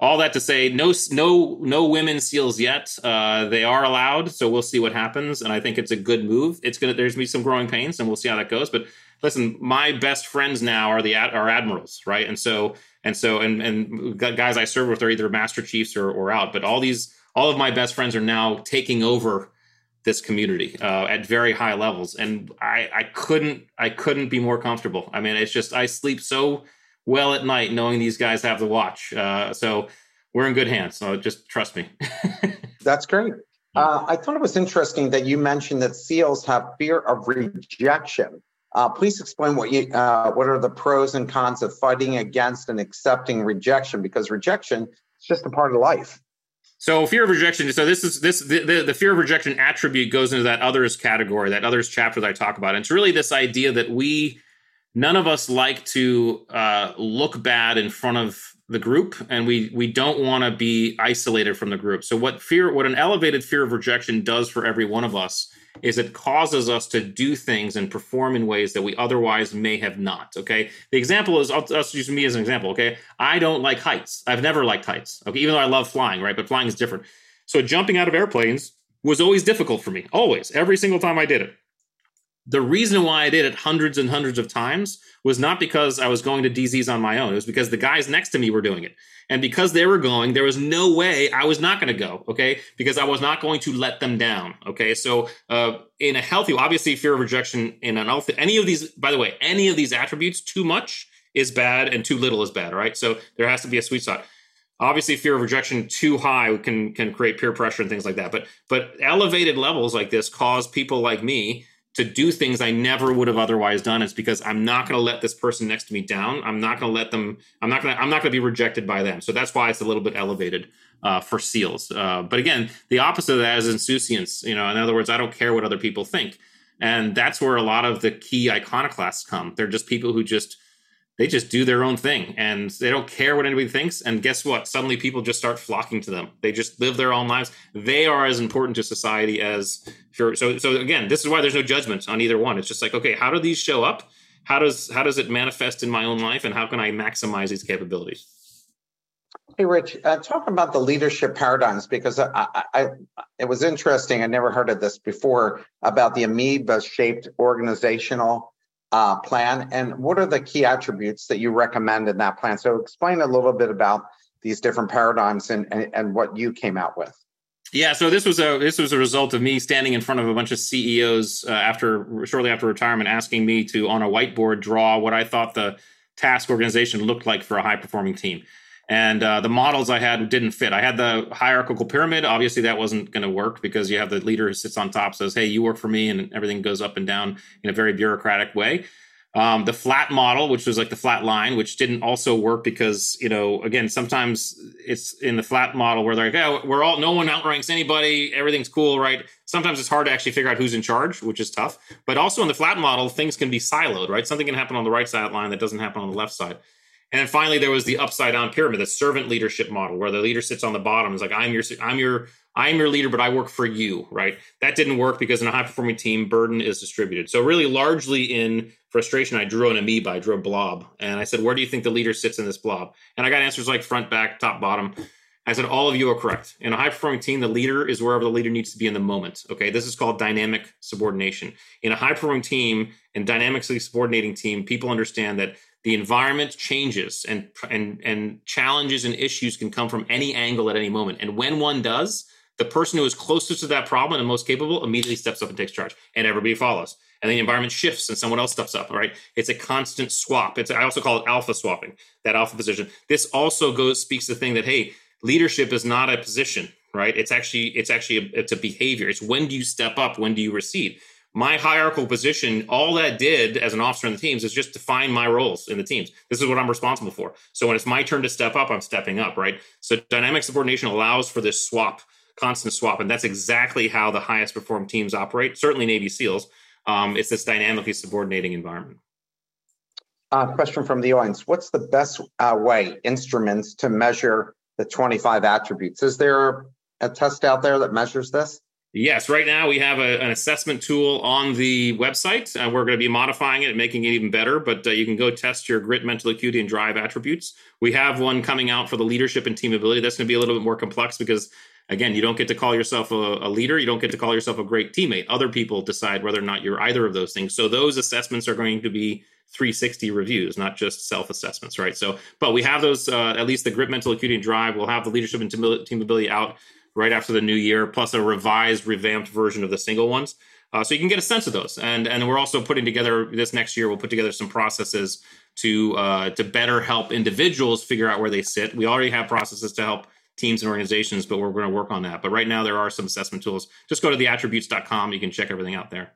Speaker 2: all that to say, no no no women seals yet. Uh, they are allowed, so we'll see what happens. And I think it's a good move. It's gonna there's gonna be some growing pains, and we'll see how that goes. But listen, my best friends now are the are admirals, right? And so and so and and guys I serve with are either master chiefs or, or out. But all these all of my best friends are now taking over this community uh, at very high levels, and I, I couldn't I couldn't be more comfortable. I mean, it's just I sleep so well at night knowing these guys have the watch. Uh, so we're in good hands. So just trust me. (laughs)
Speaker 1: That's great. Uh, I thought it was interesting that you mentioned that seals have fear of rejection. Uh, please explain what you uh, what are the pros and cons of fighting against and accepting rejection because rejection is just a part of life.
Speaker 2: So fear of rejection. So this is this the, the, the, fear of rejection attribute goes into that others category, that others chapter that I talk about. And it's really this idea that we none of us like to uh, look bad in front of the group, and we we don't want to be isolated from the group. So what fear, what an elevated fear of rejection does for every one of us is it causes us to do things and perform in ways that we otherwise may have not. Okay. The example is I'll, I'll use me as an example. Okay. I don't like heights. I've never liked heights. Okay. Even though I love flying, right? But flying is different. So jumping out of airplanes was always difficult for me. Always. Every single time I did it. The reason why I did it hundreds and hundreds of times was not because I was going to DZs on my own. It was because the guys next to me were doing it. And because they were going, there was no way I was not going to go. Okay. Because I was not going to let them down. Okay. So, uh, in a healthy, obviously fear of rejection in an healthy, any of these, by the way, any of these attributes, too much is bad and too little is bad. Right. So there has to be a sweet spot obviously fear of rejection too high can can create peer pressure and things like that but but elevated levels like this cause people like me to do things I never would have otherwise done. It's because I'm not going to let this person next to me down. I'm not going to let them. I'm not going to. I'm not going to be rejected by them. So that's why it's a little bit elevated uh, for seals. Uh, but again, the opposite of that is insouciance. You know, in other words, I don't care what other people think, and that's where a lot of the key iconoclasts come. They're just people who just they just do their own thing and they don't care what anybody thinks. And guess what? Suddenly people just start flocking to them. They just live their own lives. They are as important to society as sure. So, so again, this is why there's no judgment on either one. It's just like, okay, how do these show up? How does, how does it manifest in my own life? And how can I maximize these capabilities?
Speaker 1: Hey, Rich, uh, talking about the leadership paradigms, because I, I, I, it was interesting. I never heard of this before about the amoeba shaped organizational uh, plan and what are the key attributes that you recommend in that plan? So explain a little bit about these different paradigms and, and, and what you came out with.
Speaker 2: Yeah, so this was a this was a result of me standing in front of a bunch of CEOs uh, after shortly after retirement, asking me to on a whiteboard draw what I thought the task organization looked like for a high performing team and uh, the models I had didn't fit. I had the hierarchical pyramid. Obviously, that wasn't going to work because you have the leader who sits on top, says, "Hey, you work for me," and everything goes up and down in a very bureaucratic way. Um, the flat model, which was like the flat line, which didn't also work because you know, again, sometimes it's in the flat model where they're like, "Yeah, we're all no one outranks anybody, everything's cool, right?" Sometimes it's hard to actually figure out who's in charge, which is tough. But also in the flat model, things can be siloed, right? Something can happen on the right side of the line that doesn't happen on the left side. And then finally, there was the upside down pyramid, the servant leadership model, where the leader sits on the bottom. It's like I'm your, I'm your, I'm your leader, but I work for you, right? That didn't work because in a high performing team, burden is distributed. So really, largely in frustration, I drew an amoeba, I drew a blob, and I said, "Where do you think the leader sits in this blob?" And I got answers like front, back, top, bottom. I said, all of you are correct. In a high performing team, the leader is wherever the leader needs to be in the moment. Okay. This is called dynamic subordination. In a high performing team and dynamically subordinating team, people understand that the environment changes and, and, and challenges and issues can come from any angle at any moment. And when one does, the person who is closest to that problem and most capable immediately steps up and takes charge, and everybody follows. And the environment shifts and someone else steps up, right? It's a constant swap. It's I also call it alpha swapping, that alpha position. This also goes speaks to the thing that, hey, leadership is not a position right it's actually it's actually a, it's a behavior it's when do you step up when do you recede my hierarchical position all that did as an officer in the teams is just define my roles in the teams. This is what i'm responsible for. So when it's my turn to step up i'm stepping up right? So dynamic subordination allows for this swap constant swap and that's exactly how the highest perform teams operate certainly navy seals. Um, it's this dynamically subordinating environment.
Speaker 1: Uh, question from the audience. What's the best uh, way instruments to measure the 25 attributes. Is there a test out there that measures this?
Speaker 2: Yes, right now we have a, an assessment tool on the website. Uh, we're going to be modifying it and making it even better, but uh, you can go test your grit, mental acuity, and drive attributes. We have one coming out for the leadership and team ability. That's going to be a little bit more complex because, again, you don't get to call yourself a, a leader. You don't get to call yourself a great teammate. Other people decide whether or not you're either of those things. So those assessments are going to be 360 reviews, not just self assessments, right? So, but we have those, uh, at least the grit, mental acuity, and drive. We'll have the leadership and team ability out right after the new year, plus a revised, revamped version of the single ones. Uh, so you can get a sense of those, and and we're also putting together this next year. We'll put together some processes to uh, to better help individuals figure out where they sit. We already have processes to help teams and organizations, but we're going to work on that. But right now, there are some assessment tools. Just go to theattributes.com. You can check everything out there.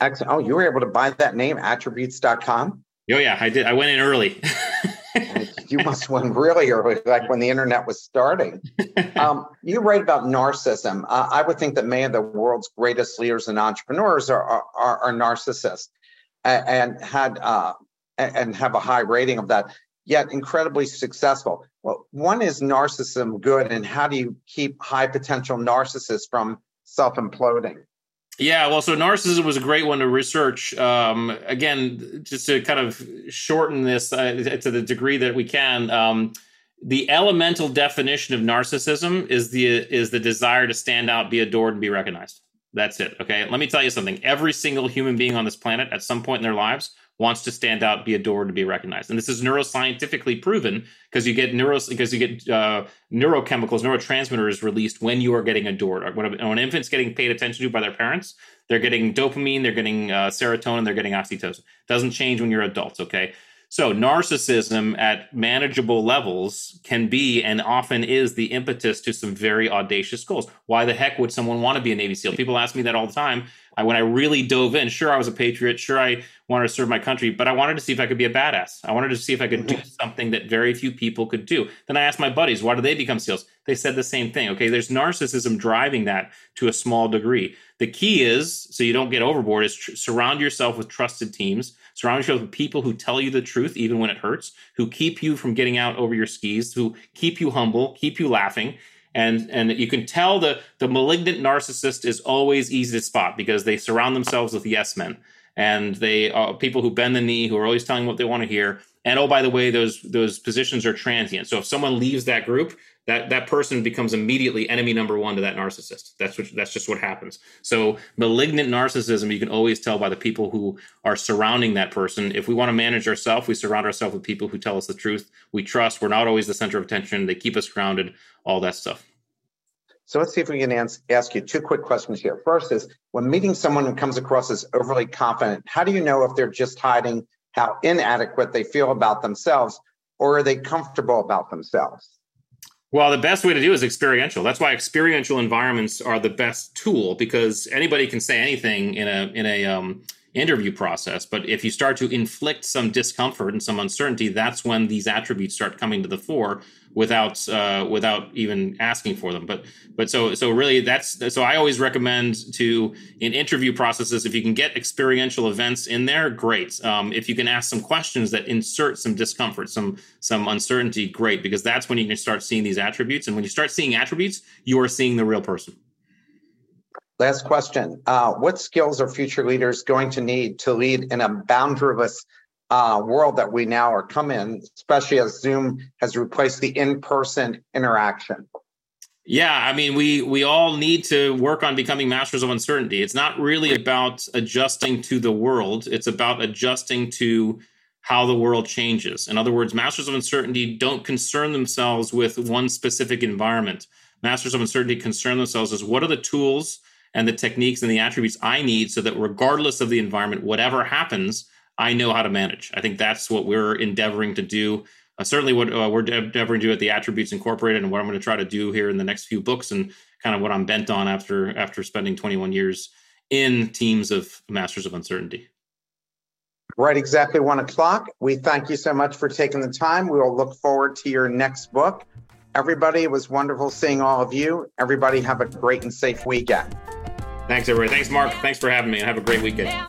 Speaker 1: Excellent. Oh, you were able to buy that name, attributes.com?
Speaker 2: Oh, yeah, I did. I went in early. (laughs)
Speaker 1: you (laughs) must went really early, like when the internet was starting. (laughs) Um, you write about narcissism. Uh, I would think that many of the world's greatest leaders and entrepreneurs are, are, are narcissists and, and had uh, and have a high rating of that, yet incredibly successful. Well, one is narcissism good, and how do you keep high potential narcissists from self imploding?
Speaker 2: Yeah, well, so narcissism was a great one to research. Um, again, just to kind of shorten this uh, to the degree that we can, um, the elemental definition of narcissism is the is the desire to stand out, be adored, and be recognized. That's it. Okay, let me tell you something. Every single human being on this planet, at some point in their lives, wants to stand out, be adored, to be recognized. And this is neuroscientifically proven because you get neuro because you get uh, neurochemicals, neurotransmitters released when you are getting adored. When, when an infant's getting paid attention to by their parents, they're getting dopamine, they're getting uh, serotonin, they're getting oxytocin. Doesn't change when you're adults. Okay. So, narcissism at manageable levels can be and often is the impetus to some very audacious goals. Why the heck would someone want to be a Navy SEAL? People ask me that all the time. I, when I really dove in, sure, I was a patriot. Sure, I wanted to serve my country, but I wanted to see if I could be a badass. I wanted to see if I could do mm-hmm. something that very few people could do. Then I asked my buddies, why do they become SEALs? They said the same thing. Okay, there's narcissism driving that to a small degree. The key is, so you don't get overboard, is tr- surround yourself with trusted teams Surround yourself with people who tell you the truth, even when it hurts, who keep you from getting out over your skis, who keep you humble, keep you laughing. And, and you can tell the, the malignant narcissist is always easy to spot because they surround themselves with yes men and they are people who bend the knee, who are always telling what they want to hear. And oh, by the way, those those positions are transient. So if someone leaves that group, that that person becomes immediately enemy number one to that narcissist. That's what that's just what happens. So malignant narcissism, you can always tell by the people who are surrounding that person. If we want to manage ourselves, we surround ourselves with people who tell us the truth. We trust. We're not always the center of attention. They keep us grounded. All that stuff.
Speaker 1: So let's see if we can ask you two quick questions here. First is when meeting someone who comes across as overly confident, how do you know if they're just hiding how inadequate they feel about themselves or are they comfortable about themselves?
Speaker 2: Well, the best way to do is experiential. That's why experiential environments are the best tool because anybody can say anything in a in a um, interview process. But if you start to inflict some discomfort and some uncertainty, that's when these attributes start coming to the fore without uh, without even asking for them. But but so so really that's so I always recommend to in interview processes if you can get experiential events in there, great. Um, if you can ask some questions that insert some discomfort, some some uncertainty, great because that's when you can start seeing these attributes. And when you start seeing attributes, you are seeing the real person.
Speaker 1: Last question. Uh, what skills are future leaders going to need to lead in a boundaryless uh, world that we now are come in, especially as Zoom has replaced the in-person interaction?
Speaker 2: Yeah, I mean, we we all need to work on becoming masters of uncertainty. It's not really about adjusting to the world; it's about adjusting to how the world changes. In other words, masters of uncertainty don't concern themselves with one specific environment. Masters of uncertainty concern themselves as what are the tools and the techniques and the attributes I need so that regardless of the environment, whatever happens, I know how to manage. I think that's what we're endeavoring to do. Uh, certainly, what uh, we're endeavoring to do at the Attributes Incorporated, and what I'm going to try to do here in the next few books, and kind of what I'm bent on after after spending 21 years in teams of masters of uncertainty.
Speaker 1: Right, exactly one o'clock. We thank you so much for taking the time. We will look forward to your next book. Everybody, it was wonderful seeing all of you. Everybody, have a great and safe weekend.
Speaker 2: Thanks, everybody. Thanks, Mark. Thanks for having me, and have a great weekend.